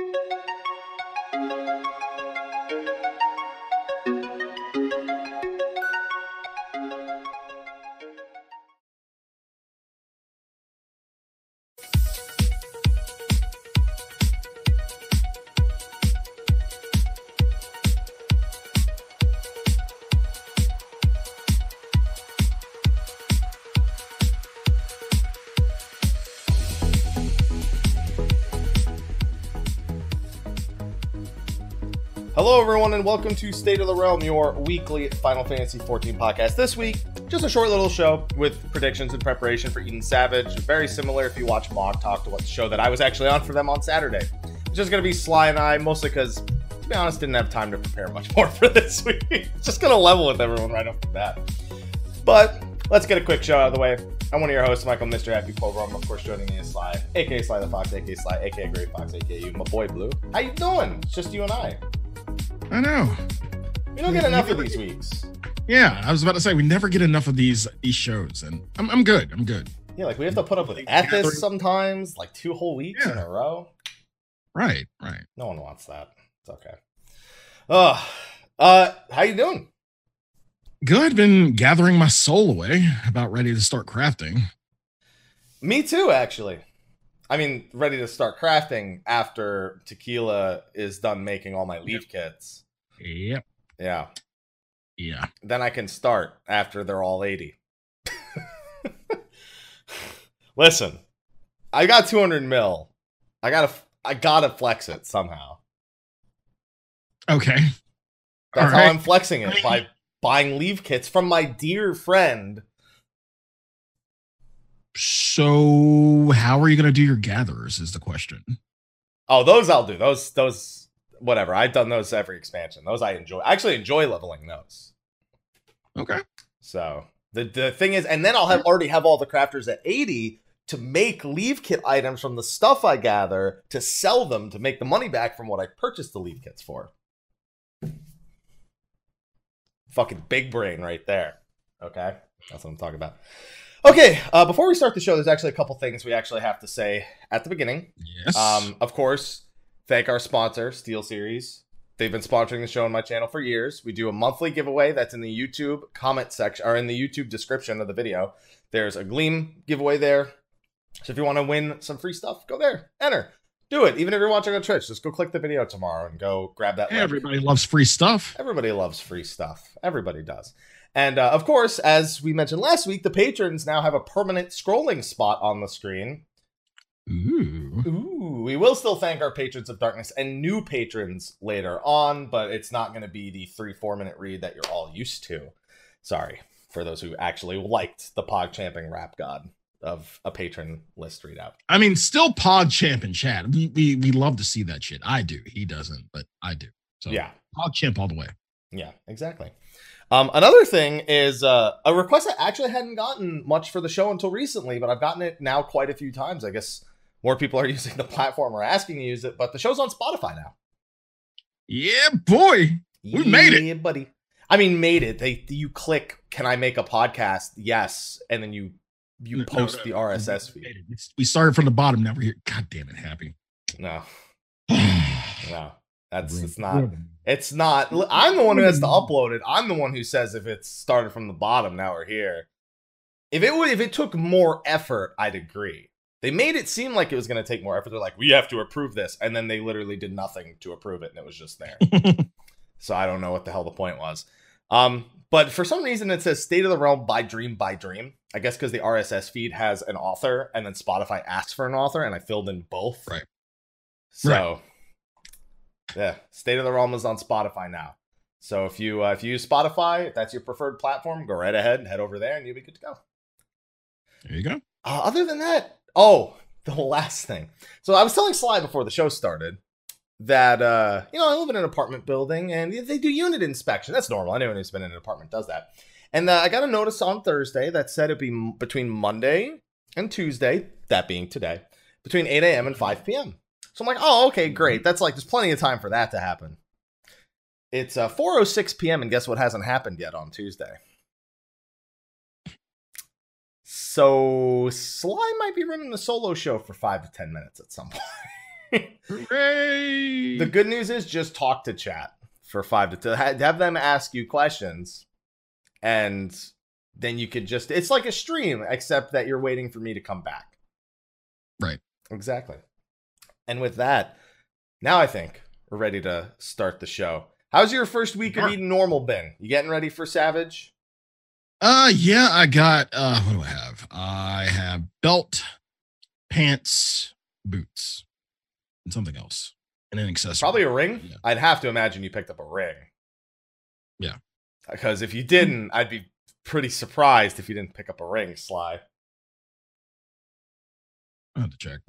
Hello, everyone, and welcome to State of the Realm, your weekly Final Fantasy XIV podcast. This week, just a short little show with predictions and preparation for Eden Savage. Very similar if you watch Mog Talk to what the show that I was actually on for them on Saturday. It's just going to be Sly and I, mostly because, to be honest, didn't have time to prepare much more for this week. just going to level with everyone right off the bat. But let's get a quick show out of the way. I'm one of your hosts, Michael Mr. Happy Clover. I'm, of course, joining me is Sly, aka Sly the Fox, aka Sly, aka Gray Fox, aka you, my boy Blue. How you doing? It's just you and I. I know. We don't get enough of these weeks. Yeah, I was about to say we never get enough of these these shows, and I'm I'm good. I'm good. Yeah, like we have to put up with Ethis sometimes, like two whole weeks in a row. Right, right. No one wants that. It's okay. Uh, uh, how you doing? Good. Been gathering my soul away. About ready to start crafting. Me too, actually. I mean, ready to start crafting after Tequila is done making all my leve kits. Yep. Yeah. Yeah. Then I can start after they're all 80. Listen, I got 200 mil. I gotta, I gotta flex it somehow. Okay. That's All how right. I'm flexing it by buying leve kits from my dear friend. So how are you gonna do your gatherers? Is the question. Oh, those I'll do. Those, those, whatever. I've done those every expansion. Those I enjoy. I actually enjoy leveling those. Okay. So the the thing is, and then I'll have already have all the crafters at 80 to make leve kit items from the stuff I gather to sell them to make the money back from what I purchased the leve kits for. Fucking big brain right there. Okay, that's what I'm talking about. Okay, uh, before we start the show, there's actually a couple things we actually have to say at the beginning. Yes. Um, of course, thank our sponsor, Steel Series. They've been sponsoring the show on my channel for years. We do a monthly giveaway that's in the YouTube comment section or in the YouTube description of the video. There's a Gleam giveaway there. So if you want to win some free stuff, go there, enter, do it. Even if you're watching on Twitch, just go click the video tomorrow and go grab that. link. Everybody loves free stuff. Everybody loves free stuff. Everybody does. And uh, of course, as we mentioned last week, the patrons now have a permanent scrolling spot on the screen Ooh. Ooh, we will still thank our patrons of darkness and new patrons later on, but it's not going to be the three, four minute read that you're all used to. Sorry for those who actually liked the pog champing rap god of a patron list readout. I mean, still pod champ in chat. We, we we love to see that shit. I do. He doesn't, but I do. So Yeah, pod champ all the way. yeah, exactly. Um, another thing is uh, a request I actually hadn't gotten much for the show until recently, but I've gotten it now quite a few times. I guess more people are using the platform or asking to use it, but the show's on Spotify now. Yeah, boy. We made it. Yeah, buddy. I mean, made it. They you click, can I make a podcast? Yes, and then you you No, post no, the. RSS feed. made it. It's- We started from the bottom. Now we're here. God damn it, happy. No, no, that's it's not. It's not. I'm the one who has to Mm. upload it. I'm the one who says if it started from the bottom, now we're here. If it would, if it took more effort, I'd agree. They made it seem like it was going to take more effort. They're like, we have to approve this, and then they literally did nothing to approve it, and it was just there. So I don't know what the hell the point was. Um, but for some reason it says State of the Realm by Dream by Dream. I guess because the RSS feed has an author and then Spotify asks for an author, and I filled in both. Right. So yeah, State of the Realm is on Spotify now. So if you uh, if you use Spotify, if that's your preferred platform, go right ahead and head over there, and you'll be good to go. there you go. Uh, other than that, oh, the last thing. So I was telling Sly before the show started that uh, you know I live in an apartment building and they do unit inspection. That's normal. Anyone who's been in an apartment does that. And uh, I got a notice on Thursday that said it'd be m- between Monday and Tuesday, that being today, between 8 a.m. and 5 p.m. So I'm like, oh, okay, great. That's like there's plenty of time for that to happen. It's uh, 4:06 p.m. and guess what hasn't happened yet on Tuesday? So Sly might be running the solo show for five to ten minutes at some point. Hooray! The good news is just talk to chat for five to ten. Have them ask you questions, and then you could just. It's like a stream, except that you're waiting for me to come back. Right. Exactly. And with that, now I think we're ready to start the show. How's your first week of Eden normal been? You getting ready for Savage? Uh yeah, I got uh what do I have? I have belt, pants, boots, and something else. And an accessory. Probably a ring. Yeah. I'd have to imagine you picked up a ring. Yeah. Because if you didn't, I'd be pretty surprised if you didn't pick up a ring, Sly. I have to check.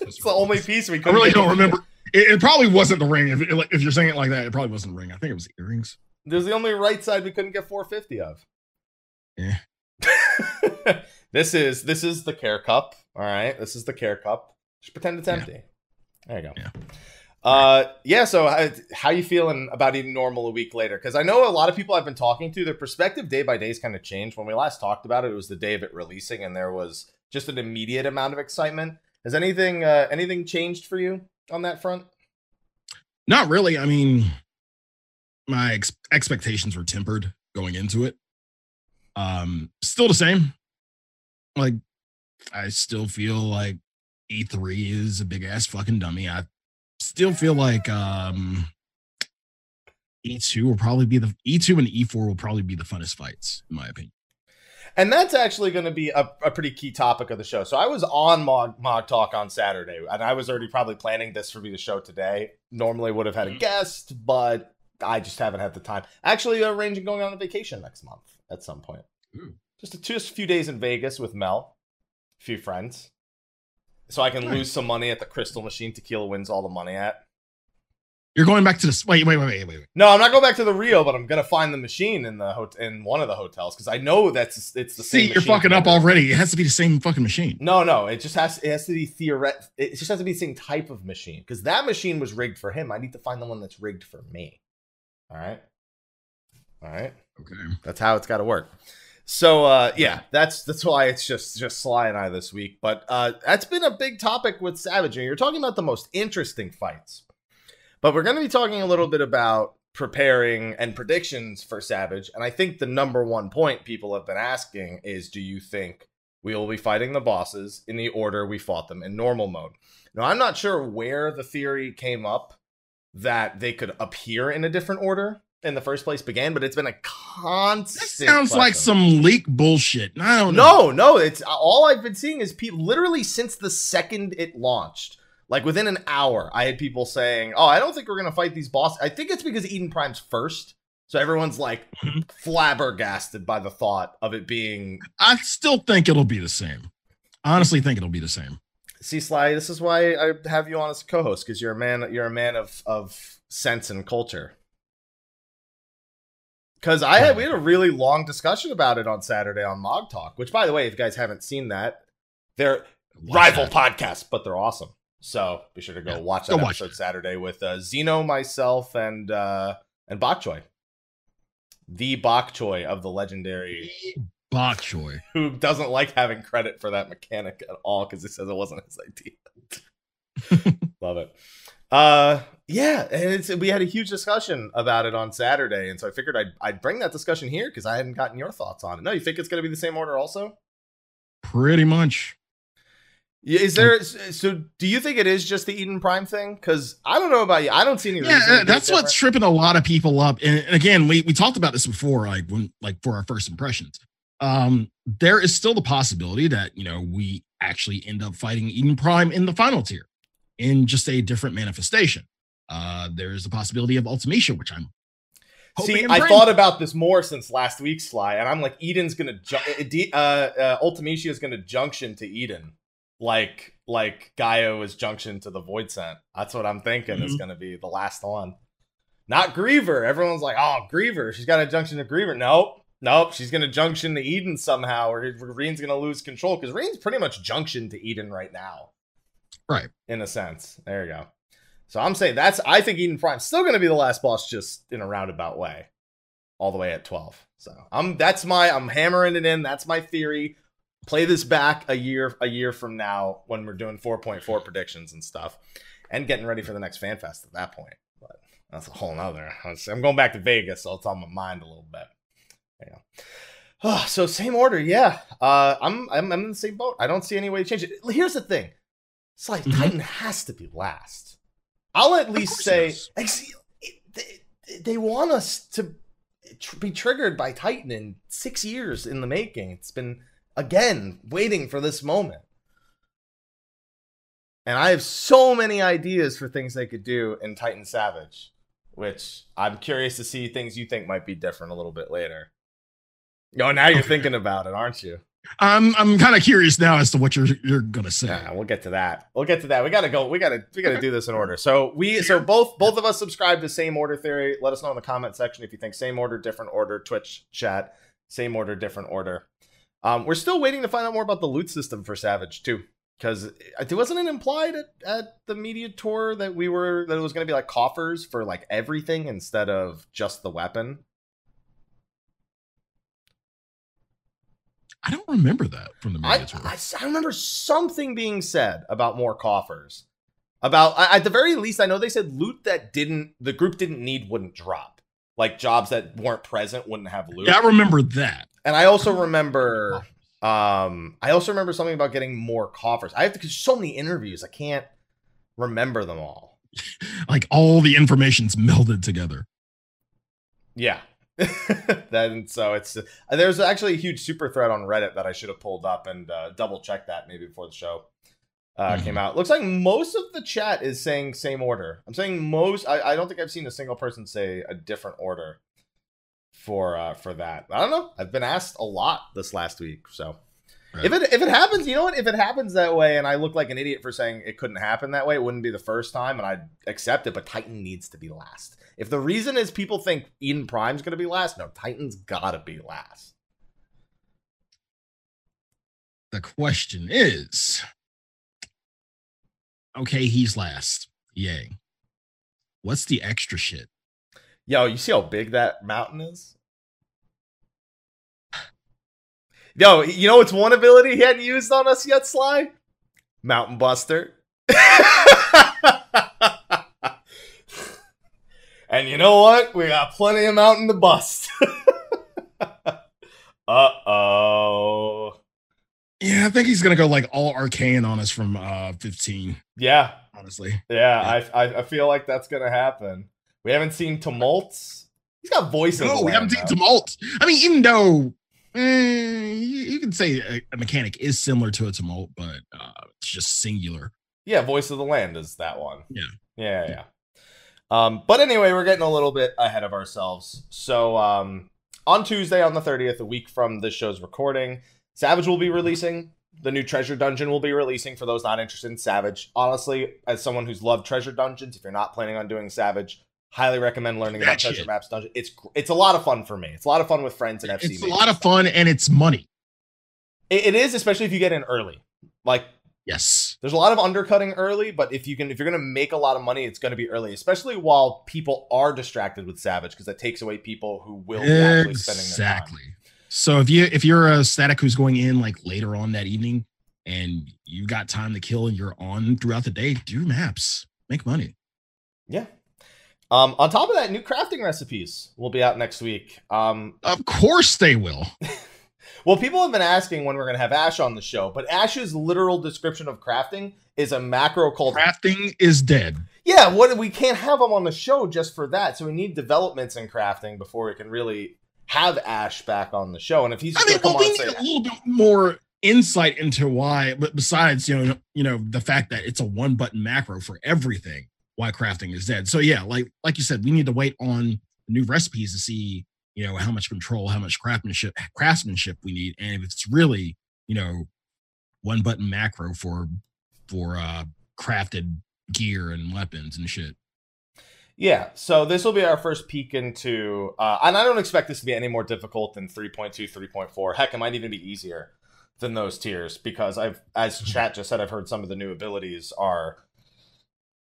I. It's the only piece we I really don't remember. It, it probably wasn't the ring. If, if you're saying it like that, it probably wasn't the ring. I think it was earrings. There's the only right side we couldn't get 450 of. Yeah. this is this is the care cup. All right, this is the care cup. Just pretend it's Yeah. empty. There you go. Yeah. Uh, yeah. So, how, how you feeling about Eden normal a week later? Because I know a lot of people I've been talking to, their perspective day by day has kind of changed. When we last talked about it, it was the day of it releasing, and there was just an immediate amount of excitement. Has anything uh, anything changed for you on that front? Not really. I mean, my ex- expectations were tempered going into it. Um, still the same. Like, I still feel like E3 is a big ass fucking dummy. I still feel like um E2 will probably be the E2 and E4 will probably be the funnest fights, in my opinion. And that's actually going to be a, a pretty key topic of the show. So I was on Mog, Mog Talk on Saturday, and I was already probably planning this for me to show today. Normally would have had a mm-hmm. guest, but I just haven't had the time. Actually, uh, arranging going on a vacation next month at some point. Ooh. Just a, just a few days in Vegas with Mel, a few friends, so I can Nice. lose some money at the Crystal Machine. Tequila wins all the money at. You're going back to this. Wait, wait, wait, wait, wait. No, I'm not going back to the Rio, but I'm gonna find the machine in the hot- in one of the hotels because I know that's it's the same. See, you're machine fucking up forever. already. It has to be the same fucking machine. No, no, it just has it has to be theoret. It just has to be the same type of machine because that machine was rigged for him. I need to find the one that's rigged for me. All right, all right. Okay. That's how it's got to work. So uh, yeah, that's that's why it's just just Sly and I this week. But uh, that's been a big topic with Savage. And You're talking about the most interesting fights, but we're going to be talking a little bit about preparing and predictions for Savage. And I think the number one point people have been asking is, do you think we will be fighting the bosses in the order we fought them in normal mode? Now I'm not sure where the theory came up that they could appear in a different order in the first place began, but it's been a That constant. sounds like some leak bullshit. I don't know. No, no, it's all I've been seeing is people literally since the second it launched. Like within an hour, I had people saying, "Oh, I don't think we're gonna fight these bosses." I think it's because Eden Prime's first, so everyone's like Mhm. flabbergasted by the thought of it being. I still think it'll be the same. Honestly, think it'll be the same. See, Sly, this is why I have you on as a co-host because you're a man. You're a man of of sense and culture. Because I had we had a really long discussion about it on Saturday on Mog Talk, which, by the way, if you guys haven't seen that, they're Watch rival that. podcasts, but they're awesome. So be sure to go Yeah, watch that watch episode that. Saturday with uh, Zeno, myself, and uh, and Bok Choy, the Bok Choy of the legendary, Bok choy. who doesn't like having credit for that mechanic at all because he says it wasn't his idea. Love it. Uh, yeah, and it's we had a huge discussion about it on Saturday, and so I figured I'd I'd bring that discussion here because I hadn't gotten your thoughts on it. No, you think it's going to be the same order also? Pretty much. Yeah, is there? So, do you think it is just the Eden Prime thing? Because I don't know about you. I don't see any. Yeah, uh, that's what's tripping a lot of people up. And, again, we we talked about this before, like when like for our first impressions. Um, there is still the possibility that you know we actually end up fighting Eden Prime in the final tier in just a different manifestation. Uh, there's the possibility of Ultimecia, which I'm See, I thought about this more since last week's fly, and I'm like, Eden's gonna ju- uh, uh, uh, Ultimecia is gonna junction to Eden, like like Gaia was junction to the Voidsent. That's what I'm thinking is Mhm. gonna be the last one. Not Griever. Everyone's like, oh, Griever. She's got a junction to Griever. Nope. Nope. She's gonna junction to Eden somehow, or Reen's gonna lose control because Reen's pretty much junction to Eden right now. Right. In a sense. There you go. So I'm saying that's I think Eden Prime's still gonna be the last boss just in a roundabout way. All the way at 12. So I'm that's my I'm hammering it in. That's my theory. Play this back a year a year from now when we're doing 4.4 predictions and stuff, and getting ready for the next FanFest at that point. But that's a whole nother. I'm going back to Vegas, so it's on my mind a little bit. Yeah. Oh, so same order, yeah. Uh, I'm, I'm I'm in the same boat. I don't see any way to change it. Here's the thing: it's like mm-hmm. Titan has to be last. I'll at least say like, they, they want us to be triggered by Titan in six years in the making. It's been again waiting for this moment. And I have so many ideas for things they could do in Titan Savage, which I'm curious to see things you think might be different a little bit later. Oh, now you're thinking about it, aren't you? I'm I'm kind of curious now as to what you're you're gonna say. Yeah, we'll get to that. We'll get to that. We gotta go. We gotta we gotta do this in order. So we so both both of us subscribe to same order theory. Let us know in the comment section if you think same order, different order. Twitch chat, same order, different order. Um, we're still waiting to find out more about the loot system for Savage too, because it wasn't it implied at, at the media tour that we were that it was gonna be like coffers for like everything instead of just the weapon. I don't remember that from the media I, tour. I, I, remember something being said about more coffers. About at the very least, I know they said loot that didn't the group didn't need wouldn't drop. Like jobs that weren't present wouldn't have loot. Yeah, I remember that. And I also remember um I also remember something about getting more coffers. I have to cause so many interviews, I can't remember them all. like all the information's melded together. Yeah, then so it's uh, there's actually a huge super thread on Reddit that I should have pulled up and uh, double checked that maybe before the show uh, mm-hmm. came out. Looks like most of the chat is saying same order. I'm saying most. I, I don't think I've seen a single person say a different order for uh, for that. I don't know. I've been asked a lot this last week, so. Right. If it if it happens, you know what? If it happens that way, and I look like an idiot for saying it couldn't happen that way, it wouldn't be the first time, and I'd accept it. But Titan needs to be last. If the reason is people think Eden Prime's going to be last, no, Titan's got to be last. The question is okay, he's last. Yay. What's the extra shit? Yo, you see how big that mountain is? Yo, you know it's one ability he hadn't used on us yet, Sly? Mountain Buster. And you know what? We got plenty of mountain to bust. uh oh. Yeah, I think he's gonna go like all arcane on us from uh 15. Yeah. Honestly. Yeah, yeah. I, I feel like that's gonna happen. We haven't seen tumults. He's got voices. No, we haven't seen tumults. I mean, even though eh, you, can say a, a, mechanic is similar to a tumult, but uh, it's just singular. Yeah, voice of the land is that one. Yeah. Yeah, yeah. Um, but anyway, we're getting a little bit ahead of ourselves. So um, on Tuesday, on the 30th, a week from this show's recording, Savage will be releasing. The new Treasure Dungeon will be releasing for those not interested in Savage. Honestly, as someone who's loved Treasure Dungeons, if you're not planning on doing Savage, highly recommend learning about Treasure Maps Dungeon. It's it's a lot of fun for me. It's a lot of fun with friends and FC. It's a lot of fun and it's money. it, it is, especially if you get in early. Like Yes. There's a lot of undercutting early, but if you can if you're going to make a lot of money, it's going to be early, especially while people are distracted with Savage because that takes away people who will be actually spending Exactly. So if you if you're a static who's going in like later on that evening and you got time to kill and you're on throughout the day, do maps. Make money. Yeah. Um, on top of that, new crafting recipes will be out next week. Um, of course they will. Well, people have been asking when we're going to have Ash on the show, but Ash's literal description of crafting is a macro called crafting is dead. Yeah, what we can't have him on the show just for that. So we need developments in crafting before we can really have Ash back on the show. And if he's I mean, well, we need a little bit more insight into why, but besides, you know, you know, the fact that it's a one button macro for everything, why crafting is dead. So yeah, like like you said, we need to wait on new recipes to see you know how much control how much craftsmanship craftsmanship we need and if it's really you know one button macro for for uh crafted gear and weapons and shit yeah so this will be our first peek into uh and i don't expect this to be any more difficult than 3.2 3.4 heck it might even be easier than those tiers because i've as mm-hmm. chat just said i've heard some of the new abilities are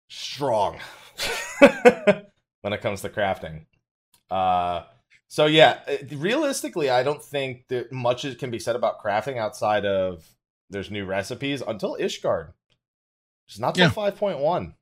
strong when it comes to crafting uh So yeah, uh, realistically, I don't think that much can be said about crafting outside of there's new recipes until Ishgard. It's not till Yeah. five point one.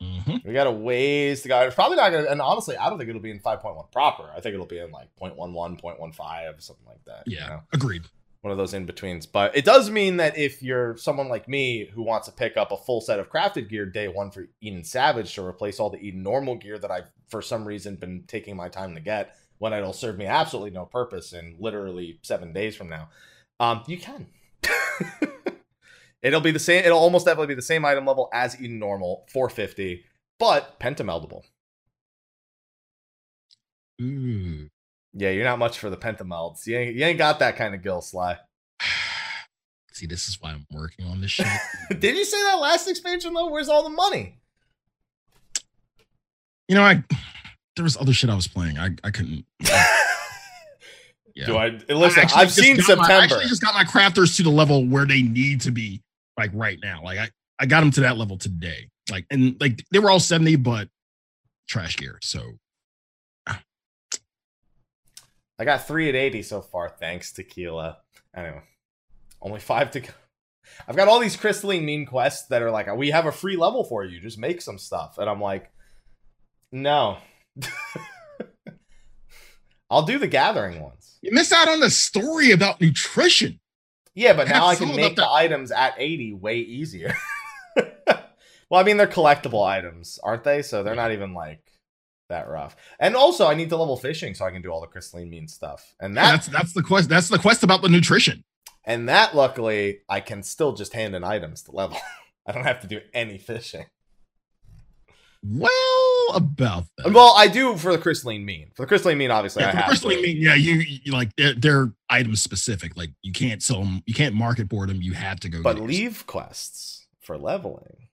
hmm We got a ways to go. It's probably not gonna. And honestly, I don't think it'll be in five point one proper. I think it'll be in like 0.11, 0.15, something like that. you Yeah, know? agreed. One of those in betweens. But it does mean that if you're someone like me who wants to pick up a full set of crafted gear day one for Eden Savage to replace all the Eden normal gear that I've for some reason been taking my time to get when it'll serve me absolutely no purpose in literally seven days from now, um, you can. it'll be the same. It'll almost definitely be the same item level as Eden normal, 450, but pentameldable. Ooh. Yeah, you're not much for the pentamelds. You ain't, you ain't got that kind of gill, Sly. See, this is why I'm working on this shit. Did you say that last expansion though? Where's all the money? you know, I there was other shit I was playing. I I couldn't. Yeah. Do I listen? actually I've seen got my- I September. actually just got my crafters to the level where they need to be, like right now. Like I, I got them to that level today. Like and like they were all 70, but trash gear. So I got three at 80 so far, thanks, Tequila. Anyway, only five to go. I've got all these crystalline mean quests that are like, we have a free level for you. Just make some stuff. And I'm like, no. I'll do the gathering ones. you miss out on the story about nutrition. Yeah, but now I can make the items at 80 way easier. well, I mean, they're collectible items, aren't they? So they're not even like that rough. And also, I need to level fishing so I can do all the crystalline mean stuff. And Yeah, that's that's the quest. That's the quest about the nutrition. And that, luckily, I can still just hand in items to level. I don't have to do any fishing. Well, about that. Well, I do for the crystalline mean. For the crystalline mean, obviously, Yeah, I have crystalline to. mean, yeah, you, you like they're, they're item specific. Like you can't sell them, you can't market board them. You have to go. But leve quests for leveling.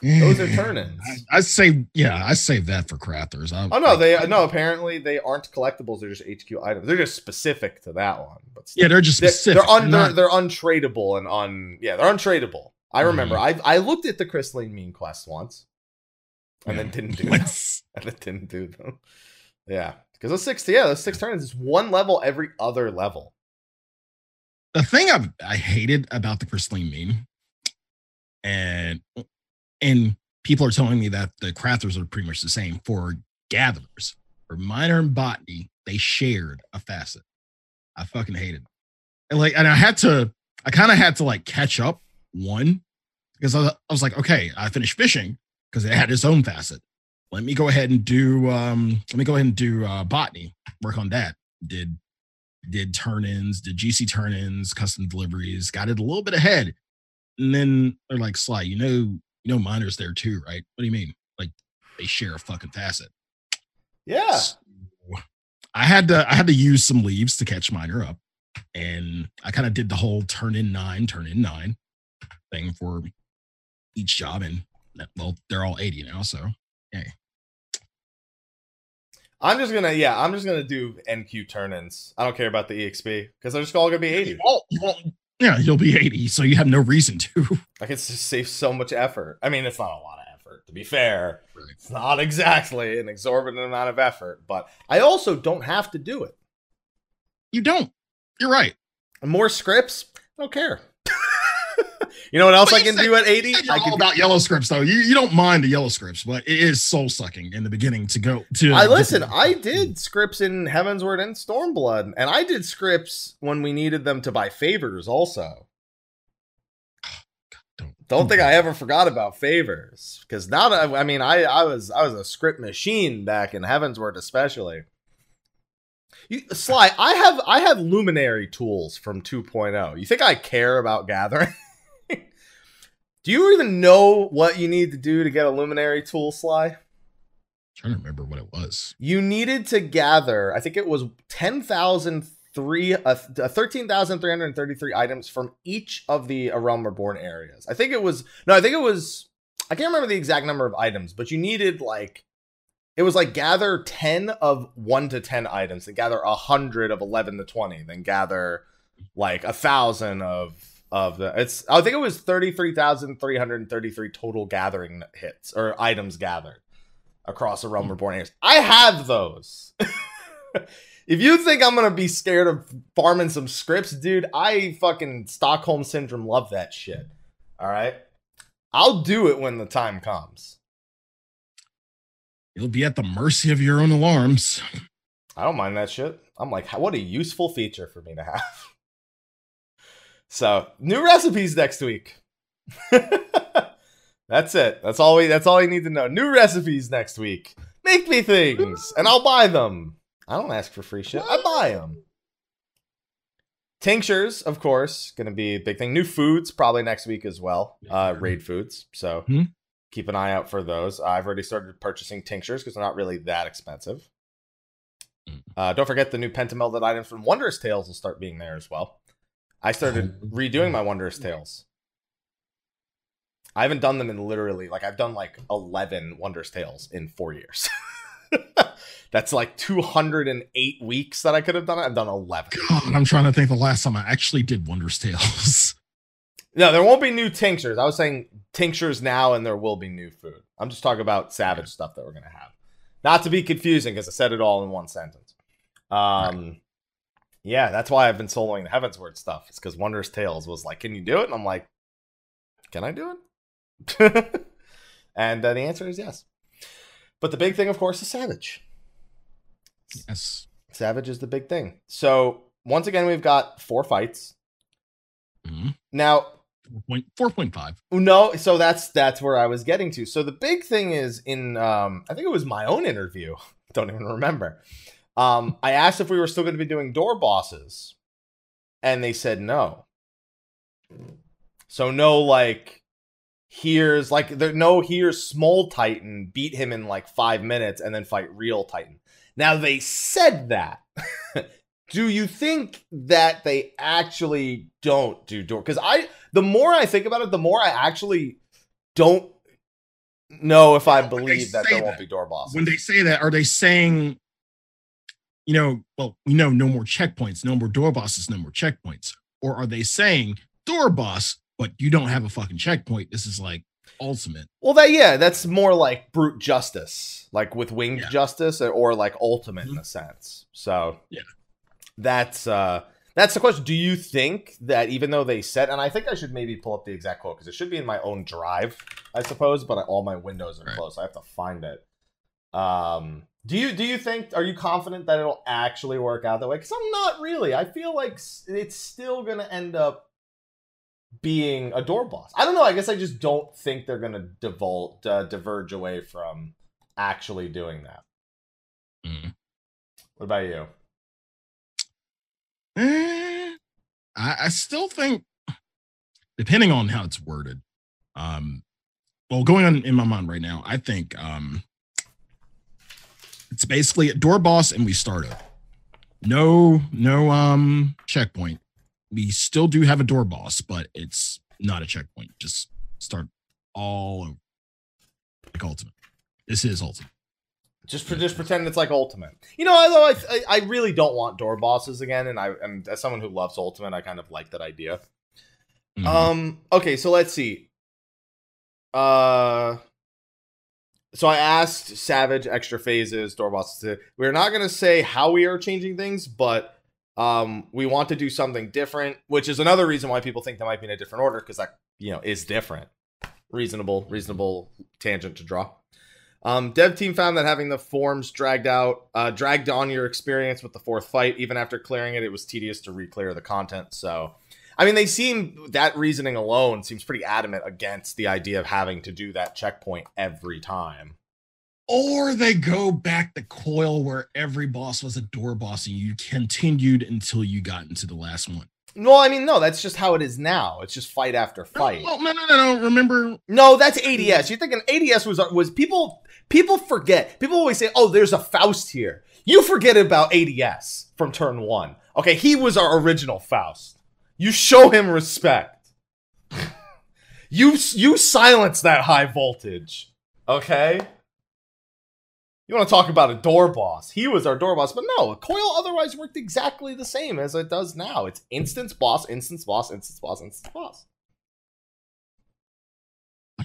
Those are turn-ins. I, I say, yeah, I save that for crafters. I, Oh no, they no. Apparently, they aren't collectibles. They're just HQ items. They're just specific to that one. But still. yeah, they're just they're, specific. they're, un, they're, they're untradeable and un. Yeah, they're untradeable. I remember. Mm-hmm. I I looked at the crystalline mean quest once, and Yeah. then didn't do them. And it didn't do them. Yeah, because those six, yeah, those six turns is one level every other level. the thing I I hated about the crystalline mean, and and people are telling me that the crafters are pretty much the same for gatherers. For miner and botany, they shared a facet. I fucking hated, it. and like, and I had to, I kind of had to like catch up one because I, I was like, okay, I finished fishing because it had its own facet. Let me go ahead and do, um, let me go ahead and do uh, botany, work on that. Did did turn-ins, did GC turn-ins, custom deliveries, got it a little bit ahead. And then they're like, Sly, you know, you know miners there too, right? What do you mean? Like they share a fucking facet. Yeah, So, I had to I had to use some leves to catch miner up. And I kind of did the whole turn in nine, turn in nine thing for each job. And that- well, they're all 80 now. So hey. I'm just gonna yeah, I'm just gonna do NQ turn-ins. I don't care about the EXP because they're just all gonna be 80. well, you won't- yeah, you'll be 80. So you have no reason to. Like can just save so much effort. I mean, it's not a lot of effort to be fair. Right. It's not exactly an exorbitant amount of effort, but I also don't have to do it. You don't. You're right. More scripts, I don't care. you know what else But I can said- do at 80? You're I all can about yellow scripts though. You you don't mind the yellow scripts, but it is soul sucking in the beginning to go to. I listen. the- I did scripts in Heavensward and Stormblood, and I did scripts when we needed them to buy favors. Also, Don't, don't think I ever forgot about favors because now that I, I mean, I I was I was a script machine back in Heavensward, especially. You, Sly, I have I have luminary tools from 2.0. You think I care about gathering? Do you even know what you need to do to get a luminary tool, Sly? I'm trying to remember what it was. you needed to gather i think it was 10,003 uh, uh, 13,333 items from each of the A realm reborn areas i think it was no i think it was i can't remember the exact number of items but you needed like it was like gather 10 of 1 to 10 items and gather 100 of 11 to 20 then gather like a thousand of of the it's i think it was 33,333 total gathering hits or items gathered across the realm reborn areas. I have those. if you think I'm gonna be scared of farming some scripts, dude, I fucking Stockholm syndrome love that shit. All right, I'll do it when the time comes. You'll be at the mercy of your own alarms. I don't mind that shit. I'm like, what a useful feature for me to have. So, new recipes next week. that's it. That's all we that's all you need to know. New recipes next week. Make me things and I'll buy them. I don't ask for free shit. I buy them. Tinctures, of course, going to be a big thing. New foods probably next week as well. Uh, raid foods. So Hmm. keep an eye out for those. I've already started purchasing tinctures because they're not really that expensive. Mm. Uh, don't forget the new pentamelded items from Wondrous Tales will start being there as well. I started redoing my Wondrous Tales. I haven't done them in literally like I've done like 11 Wondrous Tales in 4 years. That's like 208 weeks that I could have done it. I've done 11. God, I'm trying to think the last time I actually did Wondrous Tales. No, there won't be new tinctures. I was saying tinctures now and there will be new food. I'm just talking about savage stuff that we're going to have. Not to be confusing because I said it all in one sentence. Um yeah, that's why I've been soloing the Heavensward stuff. It's because Wondrous Tales was like, "Can you do it?" And I'm like, "Can I do it?" and uh, the answer is yes. But the big thing, of course, is Savage. yes. Savage is the big thing. So once again, we've got four fights Mhm. now. 4.5. No, so that's that's where I was getting to. So the big thing is in um I think it was my own interview. Don't even remember. Um I asked if we were still going to be doing door bosses and they said no. So no like here's like there no here's small titan beat him in like 5 minutes and then fight real titan. Now they said that. do you think that they actually don't do door cuz I the more I think about it, the more I actually don't know if I believe that there won't be door bosses. When they say that, are they saying, you know, well, we know no more checkpoints, no more door bosses, no more checkpoints? Or are they saying door boss, but you don't have a fucking checkpoint? This is like ultimate. well, that yeah, that's more like brute justice, like with winged Yeah. justice, or, or like ultimate in Mhm. a sense. So Yeah. that's uh that's the question. Do you think that even though they said, and I think I should maybe pull up the exact quote because it should be in my own drive, I suppose, but all my windows are Right. closed. So I have to find it. Um, do you do you think are you confident that it'll actually work out that way? Because I'm not really. I feel like it's still gonna end up being a door boss. I don't know. I guess I just don't think they're gonna divulge, uh, diverge away from actually doing that. Mm. What about you? Eh, I, I still think, depending on how it's worded, um, well, going on in my mind right now, I think um, it's basically a door boss, and we start it. No, no, um, checkpoint. We still do have a door boss, but it's not a checkpoint. Just start all over. Like ultimate. This is ultimate. Just for, just pretend it's like Ultimate. You know, although I, I I really don't want door bosses again, and I and as someone who loves Ultimate, I kind of like that idea. Mhm. Um. Okay, so let's see. Uh. So I asked Savage extra phases door bosses. To, we're not gonna say how we are changing things, but um, we want to do something different, which is another reason why people think they might be in a different order because that you know is different. Reasonable, reasonable tangent to draw. Um, dev team found that having the forms dragged out, uh, dragged on your experience with the fourth fight. Even after clearing it, it was tedious to re-clear the content. So, I mean, they seem that reasoning alone seems pretty adamant against the idea of having to do that checkpoint every time. or they go back the coil where every boss was a door boss and you continued until you got into the last one. No, I mean, no, that's just how it is now. It's just fight after fight. No, no, no, no, no. Remember, No, that's ADS. You're thinking ADS was was people people forget. People always say, "Oh, there's a Faust here." You forget about ADS from turn 1. Okay, he was our original Faust. You show him respect. you you silence that high voltage. Okay? You want to talk about a door boss? He was our door boss, but no, a Coil otherwise worked exactly the same as it does now. It's instance boss, instance boss, instance boss, instance boss.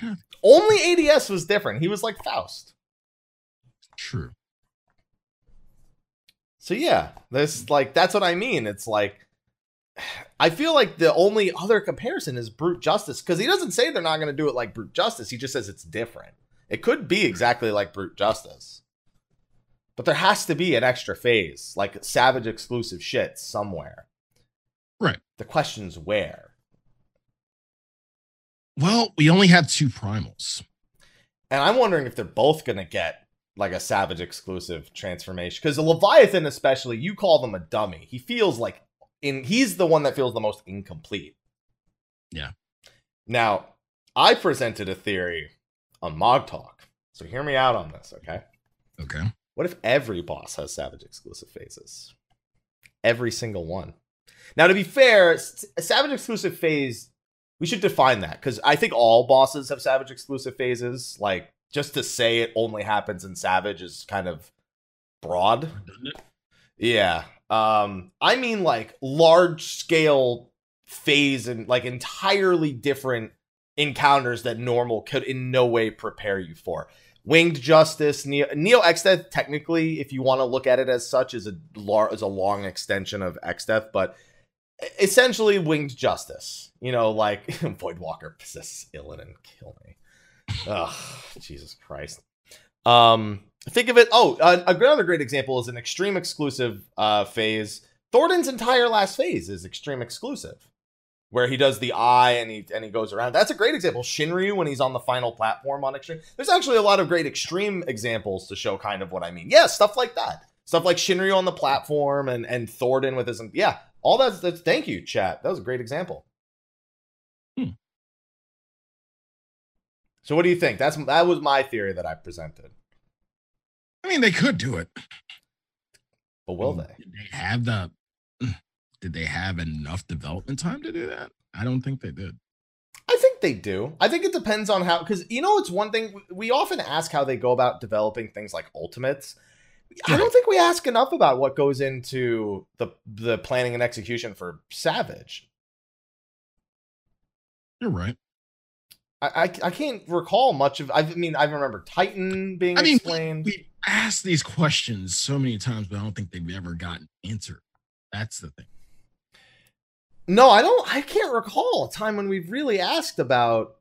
Only ADS was different. He was like Faust. true. So yeah, this like that's what I mean. It's like I feel like the only other comparison is brute justice because he doesn't say they're not going to do it like brute justice. He just says it's different. It could be exactly like brute justice, but there has to be an extra phase, like savage exclusive shit somewhere. Right. The question's where. Well, we only have two primals. And I'm wondering if they're both going to get like a savage exclusive transformation because the Leviathan, especially, you call them a dummy. He feels like in he's the one that feels the most incomplete. Yeah. Now, I presented a theory on Mog Talk. So hear me out on this, okay? Okay. What if every boss has savage exclusive phases? Every single one. Now, to be fair, savage exclusive phase, we should define that because I think all bosses have savage exclusive phases. Like, just to say it only happens in savage is kind of broad. Yeah. Um, I mean like large scale phase and like entirely different encounters that normal could in no way prepare you for. Winged Justice, Neo, Neo Exdeath, technically, if you want to look at it as such, is a lar- is a long extension of Exdeath, but essentially Winged Justice. You know, like Voidwalker possesses Illidan and kill me. Ugh, Jesus Christ. Um, think of it. Oh, uh, another great example is an extreme exclusive uh, phase. Thordan's entire last phase is extreme exclusive, where he does the eye and he and he goes around. That's a great example. Shinryu when he's on the final platform on extreme. There's actually a lot of great extreme examples to show kind of what I mean. Yeah, stuff like that. Stuff like Shinryu on the platform and and Thornton with his yeah. All that's that's thank you, chat. That was a great example. Hmm. So what do you think? That's that was my theory that I presented. I mean, they could do it. But will they? Did they have the? Did they have enough development time to do that? I don't think they did. I think they do. I think it depends on how, because you know, it's one thing we often ask how they go about developing things like ultimates. I don't think we ask enough about what goes into the the planning and execution for Savage. You're right. I, I, I can't recall much of. I mean, I remember Titan being I mean, explained. We asked these questions so many times, but I don't think they've ever gotten answered. That's the thing. No, I don't. I can't recall a time when we've really asked about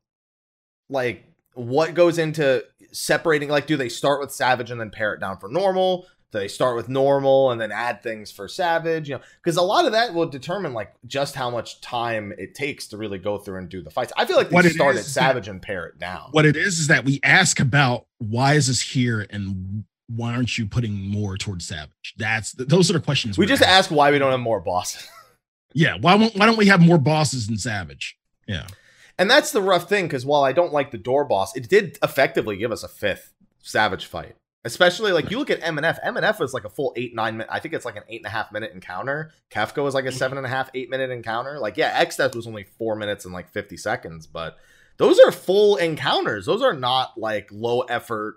like what goes into separating. Like, do they start with Savage and then pare it down for normal? Do they start with normal and then add things for Savage? You know, because a lot of that will determine like just how much time it takes to really go through and do the fights. I feel like they start at Savage and pare it down. What it is is that we ask about why is this here and why aren't you putting more towards Savage? That's the, those are the questions we just asking. ask why we don't have more bosses. Yeah, why won't, why don't we have more bosses than Savage? Yeah, And that's the rough thing because while I don't like the door boss, it did effectively give us a fifth Savage fight. Especially like you look at MNF. MNF was like a full eight nine minute. I think it's like an eight and a half minute encounter. Kefka was like a mm. seven and a half eight minute encounter. Like yeah, Exdeath was only four minutes and like fifty seconds, but those are full encounters. Those are not like low effort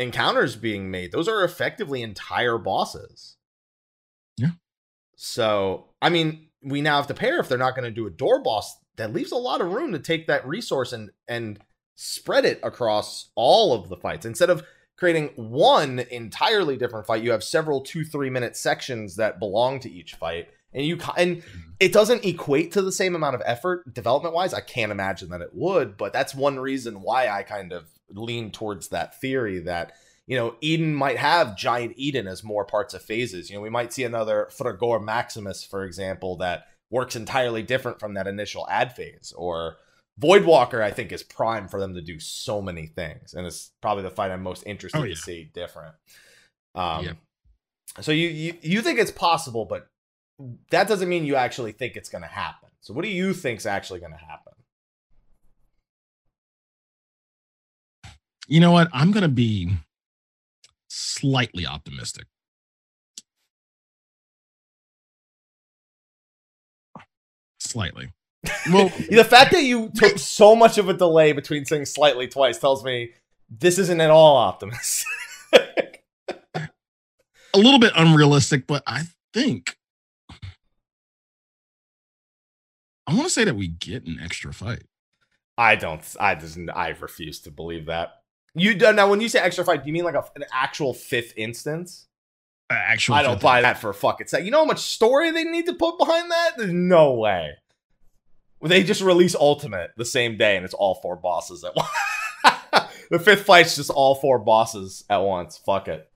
encounters being made. Those are effectively entire bosses. Yeah. So I mean, we now have to pair if they're not going to do a door boss. That leaves a lot of room to take that resource and and spread it across all of the fights instead of creating one entirely different fight. You have several two three minute sections that belong to each fight, and you and mm-hmm. it doesn't equate to the same amount of effort development wise. I can't imagine that it would, but that's one reason why I kind of lean towards that theory that you know, Eden might have giant Eden as more parts of phases. You know, we might see another Fragor Maximus, for example, that works entirely different from that initial ad phase. Or Voidwalker, I think, is prime for them to do so many things. And it's probably the fight I'm most interested Oh, yeah. to see different. Um Yep. so you, you you think it's possible, but that doesn't mean you actually think it's gonna happen. So what do you think's actually gonna happen? You know what? I'm gonna be slightly optimistic. Slightly. Well, the fact that you took so much of a delay between saying slightly twice tells me this isn't at all optimistic. a little bit unrealistic, but I think I want to say that we get an extra fight. I don't. I doesn't. I refuse to believe that. You do now. When you say extra fight, do you mean like a, an actual fifth instance? actual. I don't buy that for a fucking second. You know how much story they need to put behind that? There's no way. They just release Ultimate the same day, and it's all four bosses at once. the fifth fight's just all four bosses at once. Fuck it.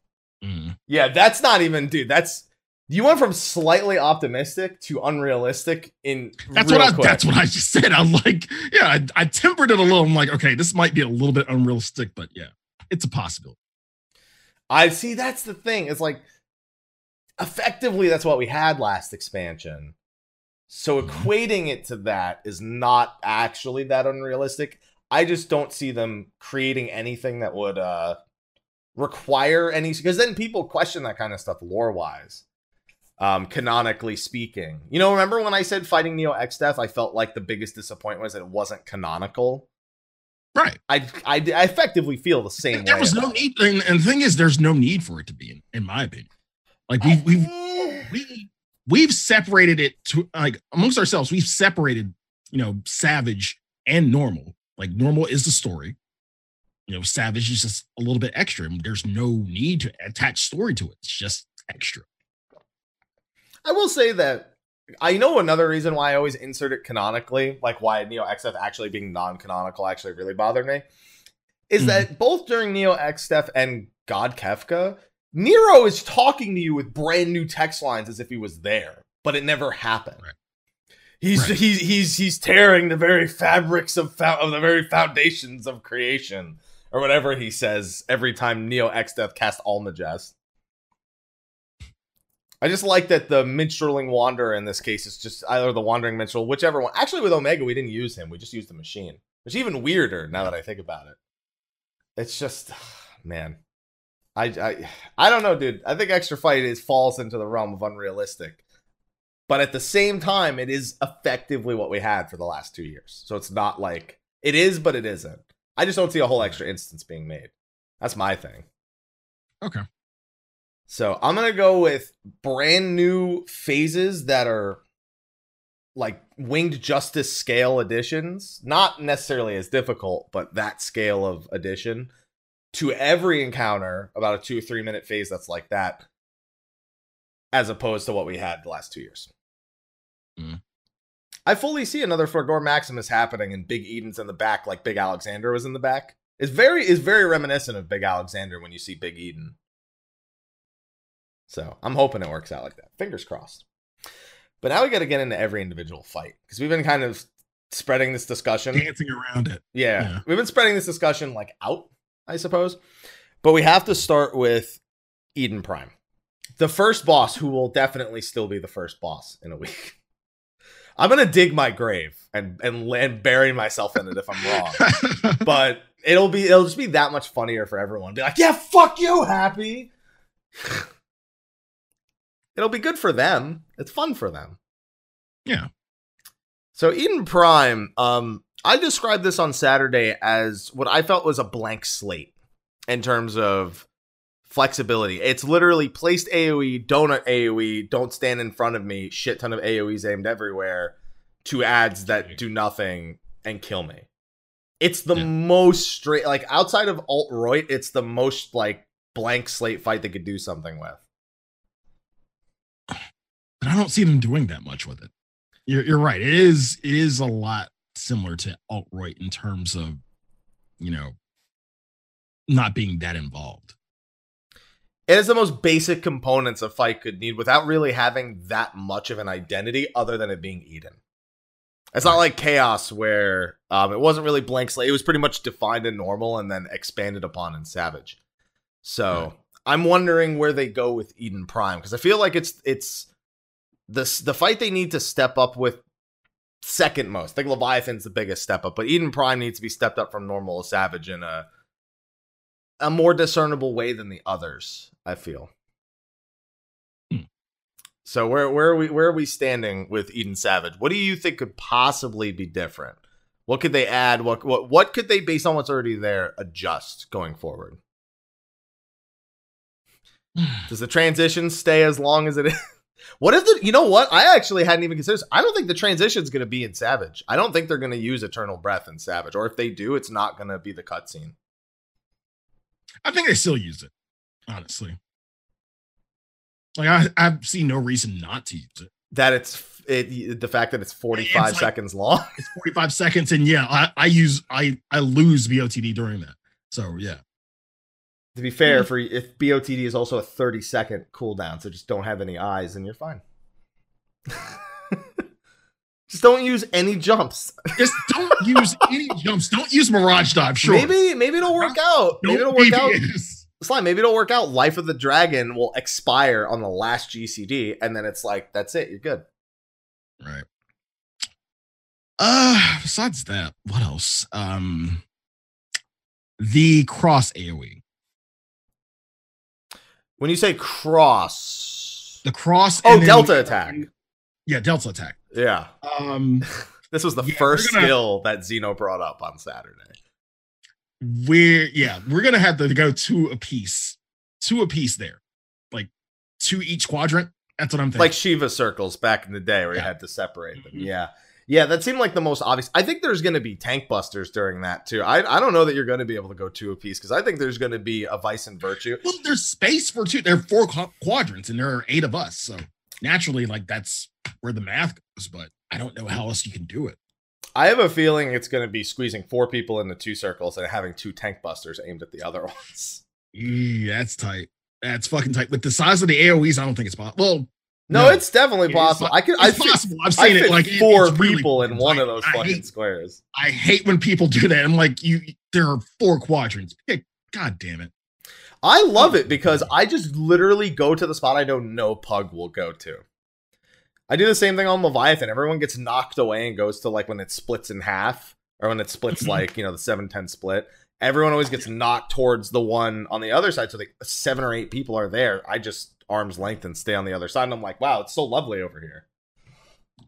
Mm. Yeah, that's not even, dude. That's you went from slightly optimistic to unrealistic in That's real what I. quick. That's what I just said. I'm like, yeah, I, I tempered it a little. I'm like, okay, this might be a little bit unrealistic, but yeah, it's a possibility. I see. That's the thing. It's like effectively that's what we had last expansion. So Mhm. equating it to that is not actually that unrealistic. I just don't see them creating anything that would uh require any because then people question that kind of stuff lore wise. Um, canonically speaking, you know, remember when I said fighting Neo Exdeath, I felt like the biggest disappointment was that it wasn't canonical. Right. I, I, I effectively feel the same There was no need, and, and the thing is, there's no need for it to be, in, in my opinion. Like we've we've we we've separated it to like amongst ourselves. We've separated, you know, savage and normal. Like normal is the story. You know, savage is just a little bit extra. and There's no need to attach story to it. It's just extra. I will say that I know another reason why I always insert it canonically, like why Neo Exdeath actually being non-canonical actually really bothered me, is Mhm. that both during Neo Exdeath and God Kefka, Nero is talking to you with brand new text lines as if he was there, but it never happened. Right. He's Right. he's he's he's tearing the very fabrics of of the very foundations of creation, or whatever he says every time Neo Exdeath cast Almagest. I just like that the minstreling wanderer in this case is just either the wandering minstrel, whichever one. Actually, with Omega, we didn't use him; we just used the machine, which is even weirder now that I think about it. It's just, man, I I I don't know, dude. I think extra fight is falls into the realm of unrealistic, but at the same time, it is effectively what we had for the last two years. So it's not like it is, but it isn't. I just don't see a whole extra instance being made. That's my thing. Okay. So I'm gonna go with brand new phases that are like winged justice scale additions, not necessarily as difficult, but that scale of addition to every encounter, about a two or three minute phase that's like that, as opposed to what we had the last two years. Mm. I fully see another Forgor Maximus happening and Big Eden's in the back, like Big Alexander was in the back. It's very is very reminiscent of Big Alexander when you see Big Eden. So I'm hoping it works out like that. Fingers crossed. But now we got to get into every individual fight because we've been kind of spreading this discussion. Dancing around it. Yeah, Yeah. we've been spreading this discussion like out, I suppose. But we have to start with Eden Prime, the first boss who will definitely still be the first boss in a week. I'm gonna dig my grave and and land bury myself in it if I'm wrong but it'll be it'll just be that much funnier for everyone. Be like, yeah, fuck you, happy. It'll be good for them. It's fun for them. Yeah. So Eden Prime, um, I described this on Saturday as what I felt was a blank slate in terms of flexibility. It's literally placed AoE, donut AoE, don't stand in front of me, shit ton of AoEs aimed everywhere, to ads that do nothing and kill me. It's the Yeah. most straight, like outside of Alte Roite, it's the most like blank slate fight they could do something with. But I don't see them doing that much with it. You're, you're right. It is it is a lot similar to Alte Roite in terms of, you know, not being that involved. It is the most basic components a fight could need without really having that much of an identity other than it being Eden. It's not like Chaos where um, it wasn't really blank slate. It was pretty much defined in normal and then expanded upon in Savage. So Right. I'm wondering where they go with Eden Prime because I feel like it's it's the the fight they need to step up with second most. I think Leviathan's the biggest step up, but Eden Prime needs to be stepped up from normal to Savage in a a more discernible way than the others. I feel. Hmm. So where where are we where are we standing with Eden Savage? What do you think could possibly be different? What could they add? What what what could they based on what's already there adjust going forward? Does the transition stay as long as it is? What if the you know what? I actually hadn't even considered this. I don't think the transition's gonna be in Savage. I don't think they're gonna use Eternal Breath in Savage. Or if they do, it's not gonna be the cutscene. I think they still use it, honestly. Like I, I see no reason not to use it. That it's it, the fact that it's 45 It's like- seconds long. It's 45 seconds, and yeah, I, I use I I lose BOTD during that. So yeah, to be fair, Hmm. for if BOTD is also a 30 second cooldown, so just don't have any eyes and you're fine. just don't use any jumps. just don't use any jumps. Don't use Mirage Dive. Sure, Maybe maybe it'll work out. Maybe it'll Don't work out. Slime, maybe it'll work out. Life of the Dragon will expire on the last GCD, and then it's like, that's it, you're good. Right. Uh besides that, what else? Um the cross. AoE. When you say cross, The cross Oh, Delta attack. Yeah, Delta attack. yeah, Um this was the Yeah, first gonna- skill that Zeno brought up on Saturday. we're yeah, we're gonna have to go two a piece. Two a piece there. Like two each quadrant. That's what I'm thinking. Like Shiva circles back in the day where you had to separate them. Mhm. Yeah. Yeah, that seemed like the most obvious. I think there's going to be tank busters during that too. I, I don't know that you're going to be able to go two a piece because I think there's going to be a vice and virtue. well, there's space for two. There are four quadrants, and there are eight of us. So naturally, like that's where the math goes. But I don't know how else you can do it. I have a feeling it's going to be squeezing four people into two circles and having two tank busters aimed at the other ones. Yeah, that's tight. That's fucking tight. With the size of the AOE's, I don't think it's possible. Well, No, No. it's definitely It possible. po- I could. I it's fit, possible. I've seen it like it- four really people in one of those I fucking hate, squares. I hate when people do that. I'm like, you. There are four quadrants. God damn it. I love it because I just literally go to the spot I know no pug will go to. I do the same thing on Leviathan. Everyone gets knocked away and goes to like when it splits in half or when it splits Mhm. like, you know, the 710 split. Everyone always gets knocked towards the one on the other side. So like seven or eight people are there. I just arm's length and stay on the other side. And I'm like, wow, it's so lovely over here.